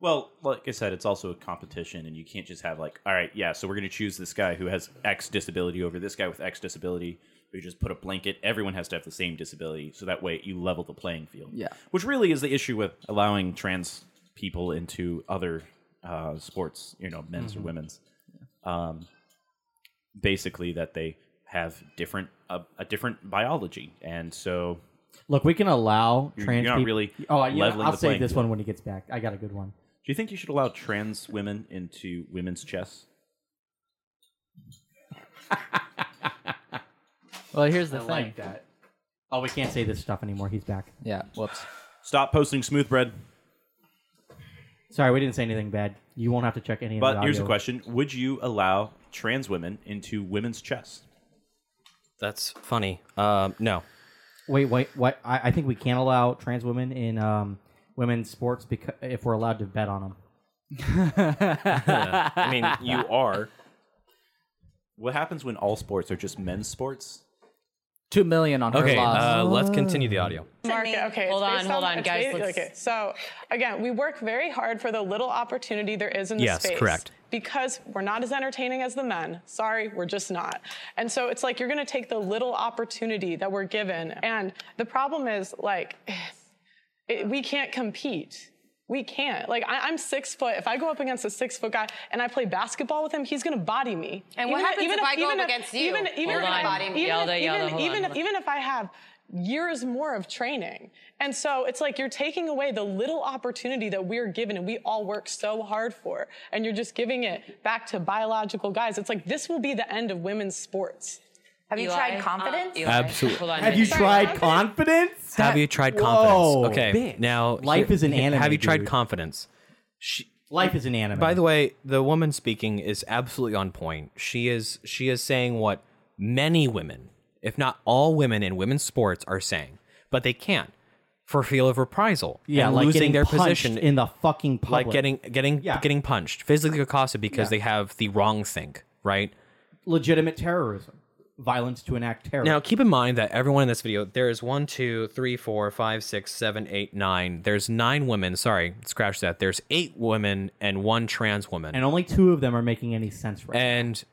Well, like I said, it's also a competition, and you can't just have like, all right, yeah, so we're going to choose this guy who has X disability over this guy with X disability. We just put a blanket. Everyone has to have the same disability, so that way you level the playing field. Yeah. which really is the issue with allowing trans people into other uh, sports, you know, men's or women's. Um, basically, that they have different uh, a different biology, and so Look, we can allow You're- trans you're not peop- really Oh, yeah, I'll save this field. one when he gets back. I got a good one. Do you think you should allow trans women into women's chess? [LAUGHS] Well, here's the I thing. like that. Oh, we can't say this stuff anymore. He's back. Yeah. Whoops. Stop posting smooth bread. Sorry, we didn't say anything bad. You won't have to check any of But here's the audio. question: Would you allow trans women into women's chess? That's funny. Um, no. Wait, wait, what? I, I think we can allow trans women in um, women's sports because if we're allowed to bet on them. I mean, [LAUGHS] you are. What happens when all sports are just men's sports? Two million on her Okay, loss. uh, let's continue the audio. Market. Okay, Hold it's on, based hold on, it's guys, ba- let's- Okay, so again, we work very hard for the little opportunity there is in the Yes, space. correct. Because we're not as entertaining as the men. Sorry, we're just not. And so it's like you're going to take the little opportunity that we're given, and the problem is like it, we can't compete. We can't. Like I, I'm six foot. If I go up against a six foot guy and I play basketball with him, he's gonna body me. And what happens if I go up against you? Even, even Hold if on. I- even Yelda, if- Yelda, even- hold even on. if- even if I have years more of training. And so it's like you're taking away the little opportunity that we're given and we all work so hard for. And you're just giving it back to biological guys. It's like this will be the end of women's sports. Have you tried uh, confidence? Absolutely. Hold on. Have you tried confidence? confidence? Have you tried Whoa, confidence? Okay, bitch. now Life is an anime, Have you tried dude. confidence? She, Life is an anime. By the way, the woman speaking is absolutely on point. She is she is saying what many women, if not all women in women's sports, are saying, but they can't for fear of reprisal. yeah, and like losing getting their punched position in the fucking public. like getting getting Yeah. getting punched, physically accosted because Yeah. they have the wrong thing, right? legitimate terrorism, violence to enact terror. Now, keep in mind that everyone in this video, there is one, two, three, four, five, six, seven, eight, nine. There's nine women. Sorry, scratch that. There's eight women and one trans woman. and only two of them are making any sense right and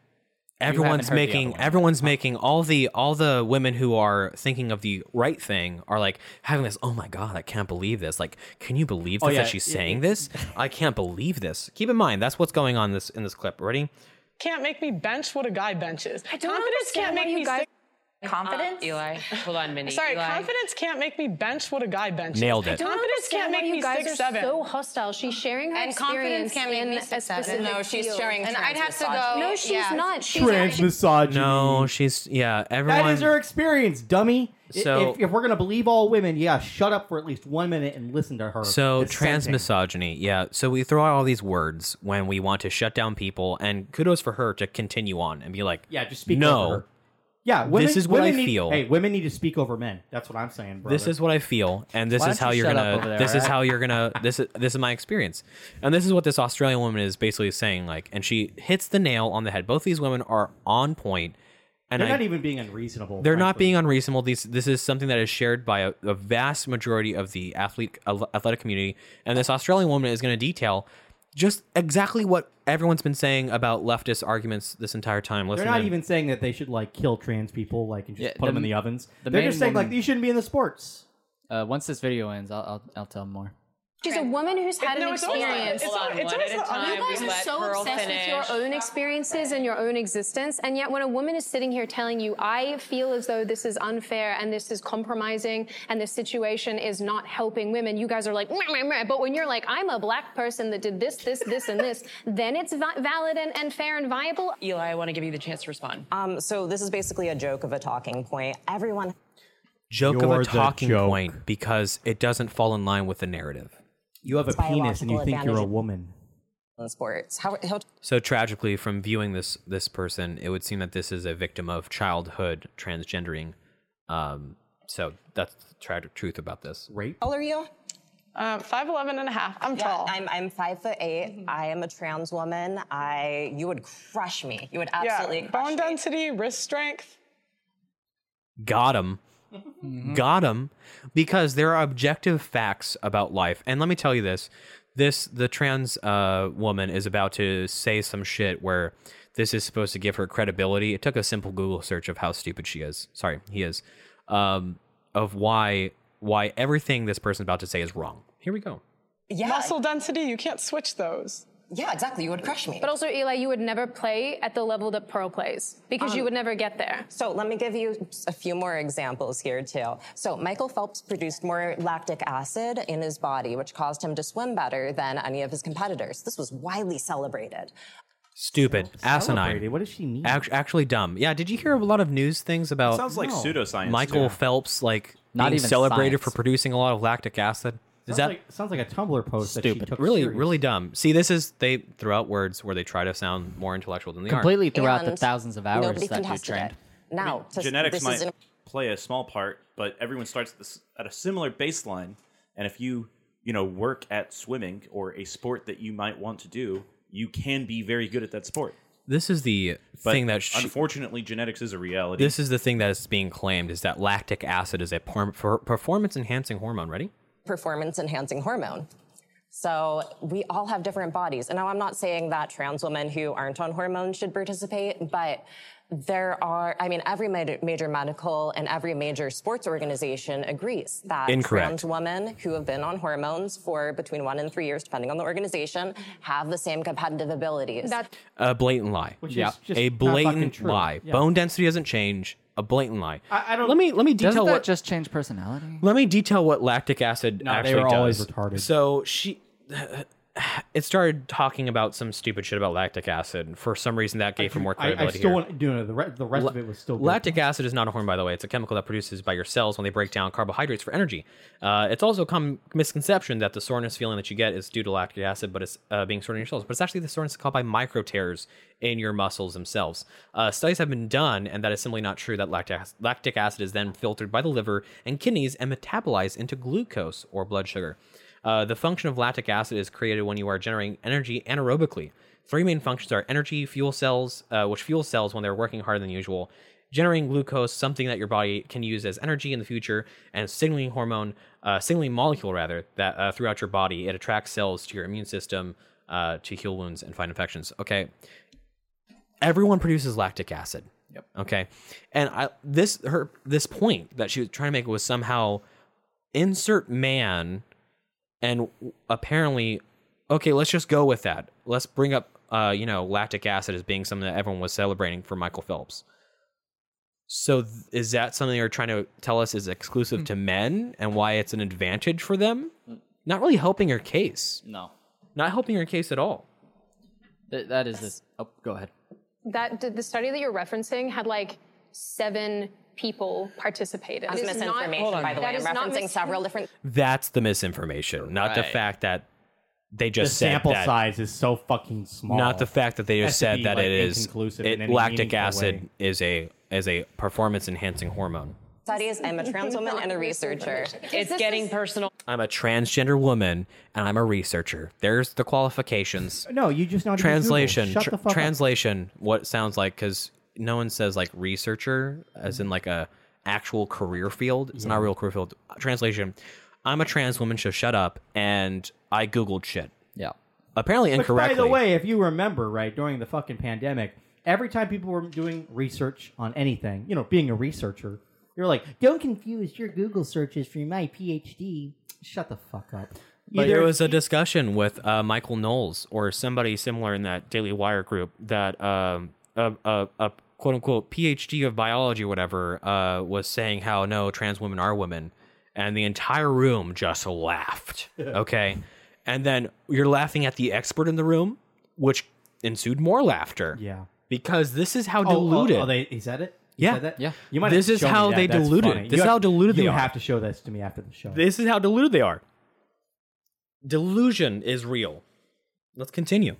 everyone's heard the making other one. everyone's making all the all the women who are thinking of the right thing are like having this oh my god i can't believe this like can you believe oh, this Oh, yeah, that she's yeah, saying this i can't believe this keep in mind that's what's going on this in this clip ready Can't make me bench what a guy benches. I don't Confidence understand can't why make you me guys- sick- uh, Confidence? Eli, hold on, Minnie. Sorry, Eli. confidence can't make me bench what a guy benches. Nailed it. Confidence can't make why me you guys six are seven. so hostile. She's sharing her And confidence experience can't make in me six seven. No, she's field. sharing And I'd have to go. No, she's yeah. not. She's Trans misogyny. no she's yeah everyone That is her experience, dummy. So- if, if we're gonna believe all women, yeah, shut up for at least one minute and listen to her. So trans misogyny, yeah. So we throw out all these words when we want to shut down people, and kudos for her to continue on and be like, Yeah, just speak no, over her. Yeah, women, This is what women I need- feel. Hey, women need to speak over men. That's what I'm saying, bro. this is what I feel, and this Why is don't how you you're shut up gonna. over there, this is alright? how you're gonna. [LAUGHS] This is this is my experience, and this is what this Australian woman is basically saying. Like, and she hits the nail on the head. Both these women are on point, and They're I, not even being unreasonable. they're not frankly. being unreasonable. These this is something that is shared by a, a vast majority of the athlete athletic community, and this Australian woman is going to detail just exactly what everyone's been saying about leftist arguments this entire time. They're not in. even saying that they should like kill trans people, like and just Yeah, put them in the ovens. the They're main just saying like woman- these shouldn't be in the sports. Uh, once this video ends, I'll I'll, I'll tell more. She's a woman who's had No, an it's always- experience. it's Hold on, it's one always at a time. You guys we are so Pearl obsessed with your own experiences and your own existence, and yet when a woman is sitting here telling you, "I feel as though this is unfair and this is compromising and this situation is not helping women," you guys are like, meh, meh, meh. but when you're like, "I'm a black person that did this, this, this, and this," [LAUGHS] then it's va- valid and, and fair and viable. Eli, I want to give you the chance to respond. Um, so this is basically a joke of a talking point. Everyone joke You're of a talking point because it doesn't fall in line with the narrative. You have a penis and you think you're a woman. in sports. How, how So tragically, from viewing this this person, it would seem that this is a victim of childhood transgendering. Um, so that's the tragic truth about this. Rape? tall are you? Um, 5'11 and a half. I'm Yeah, tall. I'm I'm five foot 8 I am a trans woman. I you would crush me. You would absolutely yeah, crush bone me. density, wrist strength. Got him. Got him. Because there are objective facts about life. And let me tell you this. This the trans uh, woman is about to say some shit where this is supposed to give her credibility. It took a simple Google search of how stupid she is. Sorry, he is. Um, of why why everything this person's about to say is wrong. Here we go. Yeah, Muscle density, you can't switch those. Yeah, exactly. You would crush me. But also, Eli, you would never play at the level that Pearl plays because you um, would never get there. So let me give you a few more examples here too. So Michael Phelps produced more lactic acid in his body, which caused him to swim better than any of his competitors. This was widely celebrated. Stupid, oh, asinine. Celebrated. What does she need? Act- actually dumb. Yeah, did you hear a lot of news things about Sounds like No. pseudoscience. Michael too. Phelps like Not being even celebrated for producing a lot of lactic acid? Is sounds that like, sounds like a Tumblr post that she stupid? took Really, serious. really dumb. See, this is they throw out words where they try to sound more intellectual than they are. Completely throughout the thousands of hours that you contested trained. it. Now, to- genetics this might is an- play a small part, but everyone starts at this, at a similar baseline. And if you, you know, work at swimming or a sport that you might want to do, you can be very good at that sport. This is the But thing that sh- unfortunately, genetics is a reality. this is the thing that is being claimed is that lactic acid is a por- performance enhancing hormone. Ready? Performance enhancing hormone. So we all have different bodies. And now I'm not saying that trans women who aren't on hormones should participate, but there are, I mean, every major, major medical and every major sports organization agrees that Incorrect. trans women who have been on hormones for between one and three years, depending on the organization, have the same competitive abilities. That A blatant lie. Which yeah. is just a blatant true. lie. Yeah. Bone density doesn't change. A blatant lie. I, I don't. let me let me Doesn't detail that what just change personality? let me detail what lactic acid No, they actually were does. always retarded. So she [SIGHS] it started talking about some stupid shit about lactic acid. For some reason that gave her more I, I credibility still here. want to do it. The, re- the rest of it was still good. Lactic acid is not a hormone, by the way. It's a chemical that produces by your cells when they break down carbohydrates for energy. Uh, it's also a common misconception that the soreness feeling that you get is due to lactic acid, but it's uh, being stored in your cells. But it's actually the soreness caused by micro tears in your muscles themselves. Uh, studies have been done, and that is simply not true. That lactic ac- lactic acid is then filtered by the liver and kidneys and metabolized into glucose or blood sugar. Uh, the function of lactic acid is created when you are generating energy anaerobically. Three main functions are energy, fuel cells, uh, which fuel cells when they're working harder than usual, generating glucose, something that your body can use as energy in the future, and signaling hormone, uh, signaling molecule rather, that uh, throughout your body it attracts cells to your immune system uh, to heal wounds and fight infections. Okay, everyone produces lactic acid. Yep. Okay, and I this her this point that she was trying to make was somehow insert man and apparently okay let's just go with that. Let's bring up uh you know lactic acid as being something that everyone was celebrating for michael phelps. So th- is that something you're trying to tell us is exclusive to men and why it's an advantage for them? Not really helping your case. No. not helping your case at all. Th- that is this. Oh, go ahead. that the study that you're referencing had like seven people participated. That's That is not- misinformation, by the way. I'm referencing mis- several different that's the misinformation not the fact that they the just said sample that size is so fucking small. not the fact that they just said be, that like, it is inconclusive it, in any lactic acid way. is a is a performance enhancing hormone studies. I'm a trans woman and a researcher. It's getting personal. I'm a transgender woman and I'm a researcher. There's the qualifications. No, you just not. Translation. Shut tr- the fuck up. translation. What sounds like because no one says like researcher as in like a actual career field. It's not a real career field. Translation. I'm a trans woman, so shut up. And I googled shit. Yeah. Apparently Which, incorrectly. by the way, if you remember, right during the fucking pandemic, every time people were doing research on anything, you know, being a researcher, you're like, "Don't confuse your Google searches for my PhD." Shut the fuck up. But Either- there was a discussion with uh, Michael Knowles or somebody similar in that Daily Wire group that um, a, a, a quote unquote PhD of biology or whatever uh, was saying how no, trans women are women. And the entire room just laughed. [LAUGHS] Okay. and then you're laughing at the expert in the room, which ensued more laughter. Yeah. Because this is how Oh, oh, diluted. Oh, they he said it. He Yeah. said that? Yeah. You might. This have is to show how they That's diluted. funny. This You is have- how diluted they are. You have to show this to me after the show. this is how diluted they are. Delusion is real. Let's continue.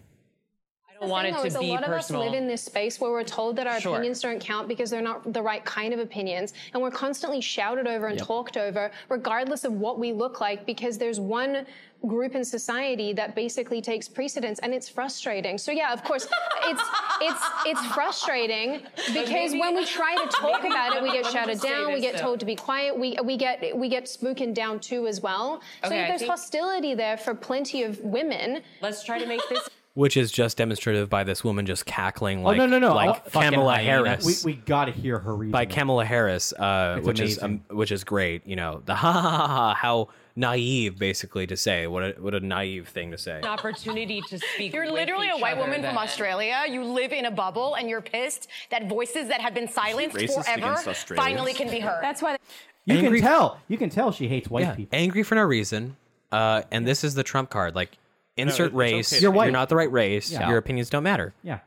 I don't want it to is be a lot personal. of us live in this space where we're told that our Sure. opinions don't count because they're not the right kind of opinions, and we're constantly shouted over and talked over, regardless of what we look like, because there's one group in society that basically takes precedence, and it's frustrating. So yeah, of course, it's it's it's frustrating [LAUGHS] because maybe- when we [LAUGHS] try to talk about it, we get shouted down, we get though. told to be quiet, we we get we get spoken down too as well. So Okay, I there's hostility there for plenty of women. Let's try to make this. [LAUGHS] Which is just demonstrative by this woman just cackling like, oh no no no! like fucking Kamala hyena. Harris. We, we got to hear her reason. by Kamala Harris, uh, It's which is um, which is great. You know, the [LAUGHS] ha ha ha ha, how naive, basically, to say what a what a naive thing to say. an opportunity to speak. You're with literally a white other woman from. Australia. You live in a bubble and you're pissed that voices that have been silenced forever finally can be heard. That's why. You Angry- can tell. You can tell she hates white Yeah, people. angry for no reason. Uh, and this is the trump card. Like, insert it's race. okay. You're white. You're not the right race. Yeah. Your opinions don't matter. Yeah.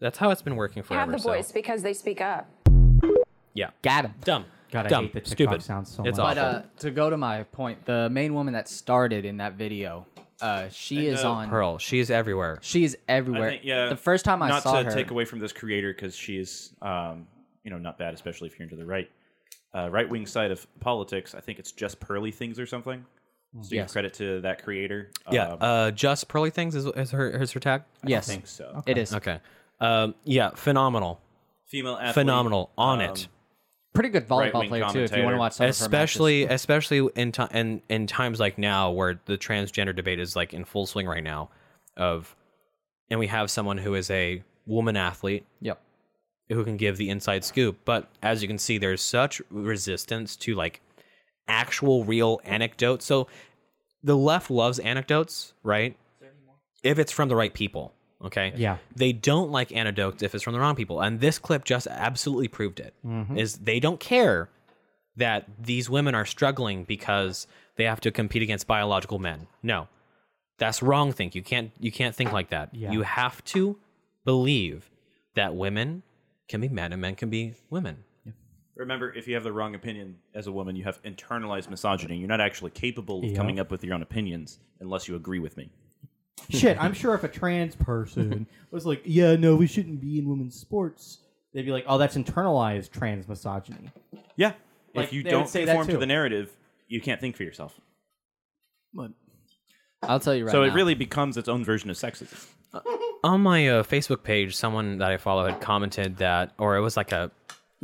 That's how it's been working for. have the so- voice because they speak up. Yeah. Got him. Dumb. God, I Dumb. hate the TikTok Stupid. sounds so it's much. But uh, to go to my point, the main woman that started in that video, uh, she is uh, on. Pearl. She's everywhere. She is I everywhere. think, yeah. The first time I not saw to her, take away from this creator because she's, um, you know, not bad, especially if you're into the right, uh, right wing side of politics. I think it's just pearly things or something. So Yes. give credit to that creator. Yeah. Um, Uh, just pearly things is, is her is her tag. yes, I think so. it is Okay. Um, yeah. Phenomenal. Female athlete, Phenomenal. On um, it. pretty good volleyball player too. If you want to watch some of her especially matches. especially in, ti in in times like now where the transgender debate is like in full swing right now of and we have someone who is a woman athlete Yep. who can give the inside scoop. But as you can see, there's such resistance to like actual real anecdote. So the left loves anecdotes, right? If it's from the right people, okay? Yeah. They don't like anecdotes if it's from the wrong people. And this clip just absolutely proved it. Is Mhm. they don't care that these women are struggling because they have to compete against biological men. No. That's wrong think. You can't you can't think like that. Yeah. You have to believe that women can be men and men can be women. Remember, if you have the wrong opinion as a woman, you have internalized misogyny. You're not actually capable of Yeah. coming up with your own opinions unless you agree with me. Shit, I'm sure if a trans person [LAUGHS] was like, "Yeah, no, we shouldn't be in women's sports," they'd be like, "Oh, that's internalized trans misogyny." Yeah. Like, if you they would don't say that conform to too. the narrative, you can't think for yourself. But I'll tell you right so now. it really becomes its own version of sexism. On my uh, Facebook page, someone that I follow had commented that, or it was like a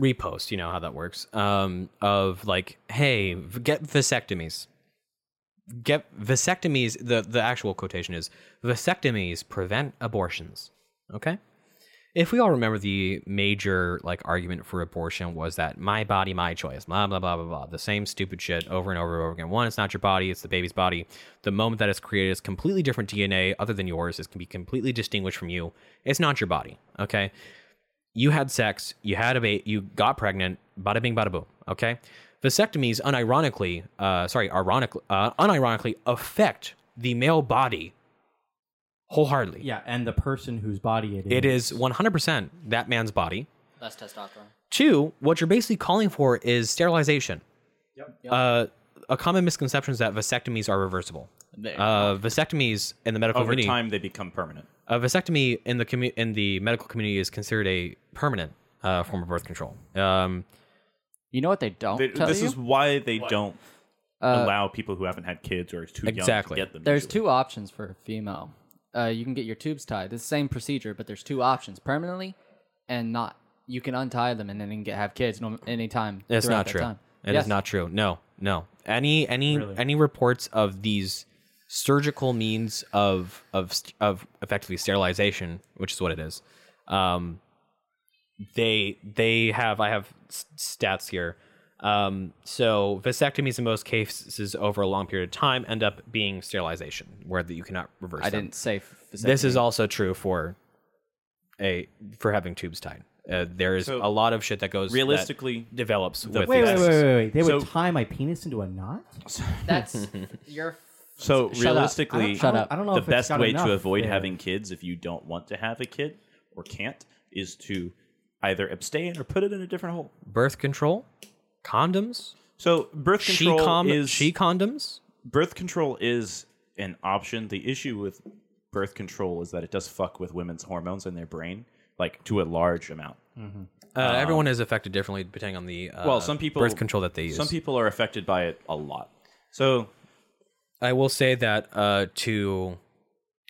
repost, you know how that works, um, of like, hey, get vasectomies. Get vasectomies, the, the actual quotation is vasectomies prevent abortions. Okay? If we all remember the major like argument for abortion was that my body, my choice, blah blah blah blah blah. The same stupid shit over and over and over again. One, it's not your body, it's the baby's body. The moment that it's created is completely different DNA other than yours. It can be completely distinguished from you. It's not your body. Okay. You had sex, you had a baby, you got pregnant, bada bing, bada boom. Okay. Vasectomies, unironically, uh, sorry, ironically, uh, unironically affect the male body wholeheartedly. Yeah, and the person whose body it is. It is 100% that man's body. Less testosterone. Two, what you're basically calling for is sterilization. Yep. Uh, a common misconception is that vasectomies are reversible. They Uh, vasectomies in the medical Over community, time, they become permanent. A vasectomy in the commu- in the medical community is considered a permanent uh, form of birth control. Um, You know what they don't They- tell this you? is why they don't Uh, allow people who haven't had kids or is too Exactly. young to get them. There's usually. two options for a female. Uh, you can get your tubes tied. The same procedure, but there's two options: permanently and not. You can untie them and then get have kids no, anytime. it's throughout not that true. Time. It is Yes. not true. No, no. Any any Really? any reports of these surgical means of of of effectively sterilization, which is what it is. Um, they they have I have stats here. Um, so vasectomies in most cases over a long period of time end up being sterilization, where that you cannot reverse. I them. didn't say. This is also true for a for having tubes tied. Uh, there is So, a lot of shit that goes that realistically, develops the with Wait, wait, wait, wait, wait. They would tie my penis into a knot? That's [LAUGHS] your. So Shut up. realistically, Shut up. I don't know the if it's best got way enough to avoid there. having kids if you don't want to have a kid or can't is to either abstain or put it in a different hole. birth control, condoms, So birth she control con- is she condoms. birth control is an option. The issue with birth control is that it does fuck with women's hormones in their brain, like to a large amount. Uh, everyone is affected differently depending on the uh, well, some people birth control that they use. Some people are affected by it a lot. So I will say that uh, to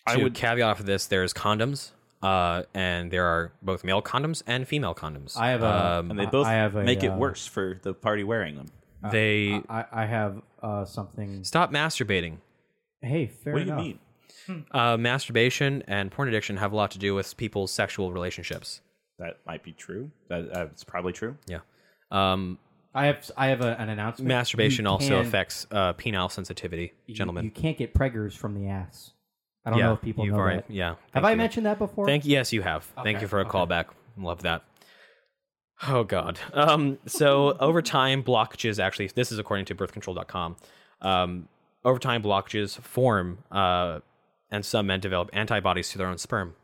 I to would- caveat for this, there's condoms, uh, and there are both male condoms and female condoms. I have a- Um, and they both I have a, make it uh, worse for the party wearing them. they I, I have uh, something. stop masturbating. Hey, fair what do you mean? Uh, masturbation and porn addiction have a lot to do with people's sexual relationships. That might be true. That that's probably true. Yeah. Um, I have I have a, an announcement. masturbation You also can- affects uh, penile sensitivity, you- gentlemen. You can't get preggers from the ass. I don't yeah, know if people you've know already- that. Yeah. Have thank I you. mentioned that before? Thank yes, you have. Thank Okay, you for a okay. callback. Love that. Oh God. Um, so over time, blockages actually. This is according to BirthControl.com. Um, over time, blockages form, uh, and some men develop antibodies to their own sperm.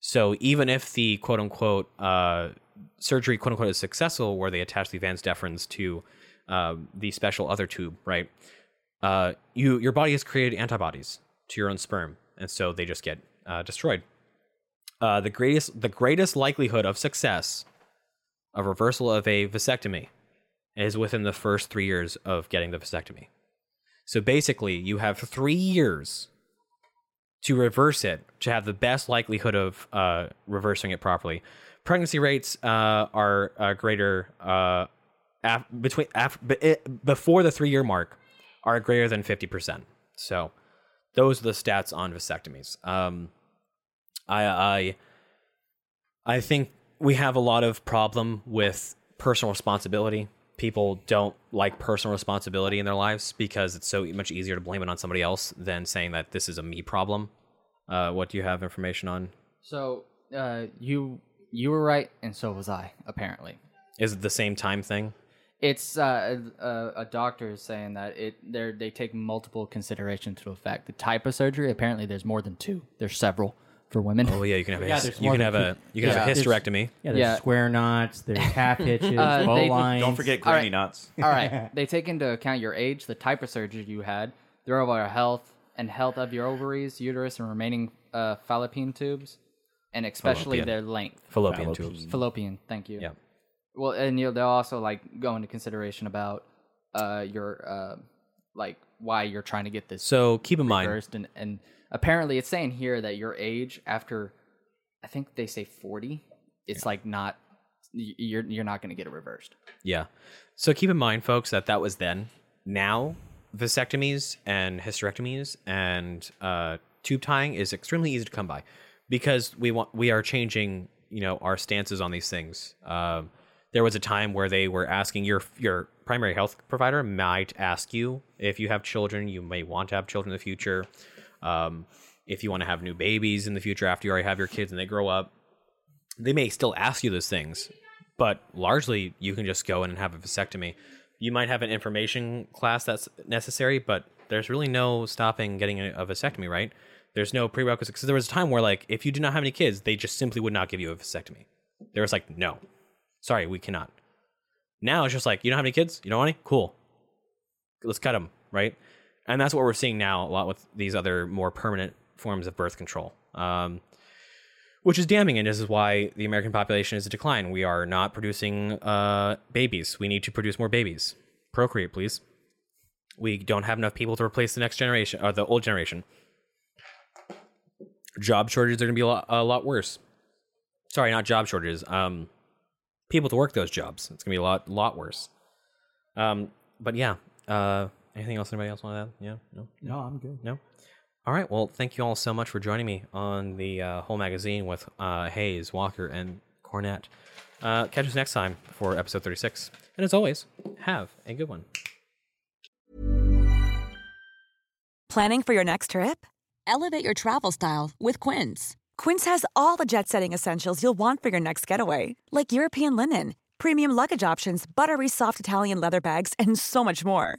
So even if the quote unquote uh, surgery quote unquote is successful, where they attach the vas deferens to um, the special other tube, right? Uh, you your body has created antibodies to your own sperm, and so they just get uh, destroyed. Uh, the greatest the greatest likelihood of success of reversal of a vasectomy is within the first three years of getting the vasectomy. So basically, you have three years to reverse it to have the best likelihood of uh, reversing it properly. Pregnancy rates uh, are uh, greater uh, af- between af- it, before the three year mark are greater than fifty percent. So those are the stats on vasectomies. Um, I I I think we have a lot of problem with personal responsibility. People don't like personal responsibility in their lives because it's so much easier to blame it on somebody else than saying that this is a me problem. Uh, what do you have information on? So uh, you you were right, and so was I. Apparently, Is it the same time thing? it's uh, a, a doctor is saying that it they they take multiple considerations to effect. The type of surgery, apparently, there's more than two. There's several for women. Oh yeah, you can have a Yeah, hys- there's you more can than have a you can have a Yeah. hysterectomy. Yeah, there's Yeah. square knots, there's calf [LAUGHS] hitches, Uh, bow they- lines. Don't forget All granny right. knots. All right. [LAUGHS] They take into account your age, the type of surgery you had, their overall health, and health of your ovaries, uterus, and remaining uh, fallopian tubes, and especially Fallopian. their length. Fallopian tubes. Fallopian. Thank you. Yeah. Well, and you'll, they'll also like go into consideration about uh, your uh, like why you're trying to get this. So keep in mind, reversed, and and apparently it's saying here that your age after, I think they say forty, it's like not you're you're not going to get it reversed. Yeah. So keep in mind, folks, that that was then. Now, vasectomies and hysterectomies and uh, tube tying is extremely easy to come by because we want we are changing, you know, our stances on these things. Um, there was a time where they were asking your your primary health provider might ask you if you have children, you may want to have children in the future. Um, if you want to have new babies in the future after you already have your kids and they grow up, they may still ask you those things, but largely you can just go in and have a vasectomy. You might have an information class that's necessary, but there's really no stopping getting a, vasectomy, right? There's no prerequisite because there was a time where, like, if you did not have any kids, they just simply would not give you a vasectomy. There was like, no, sorry, we cannot. Now it's just like, you don't have any kids, you don't want any, cool, let's cut them, right? And that's what we're seeing now a lot with these other more permanent forms of birth control. Um, which is damning, and this is why the American population is in decline. We are not producing uh, babies. We need to produce more babies. Procreate, please. We don't have enough people to replace the next generation or the old generation. Job shortages are going to be a lot, a lot worse. Sorry, not job shortages. Um, people to work those jobs. It's going to be a lot, lot worse. Um, but yeah. Uh, anything else? Anybody else want to add? Yeah. No. No, I'm good. No. All right. Well, thank you all so much for joining me on the uh, whole magazine with uh, Hayes, Walker, and Cornett. Uh, catch us next time for episode 36. And as always, have a good one. Planning for your next trip? Elevate your travel style with Quince. Quince has all the jet setting essentials you'll want for your next getaway, like European linen, premium luggage options, buttery soft Italian leather bags, and so much more.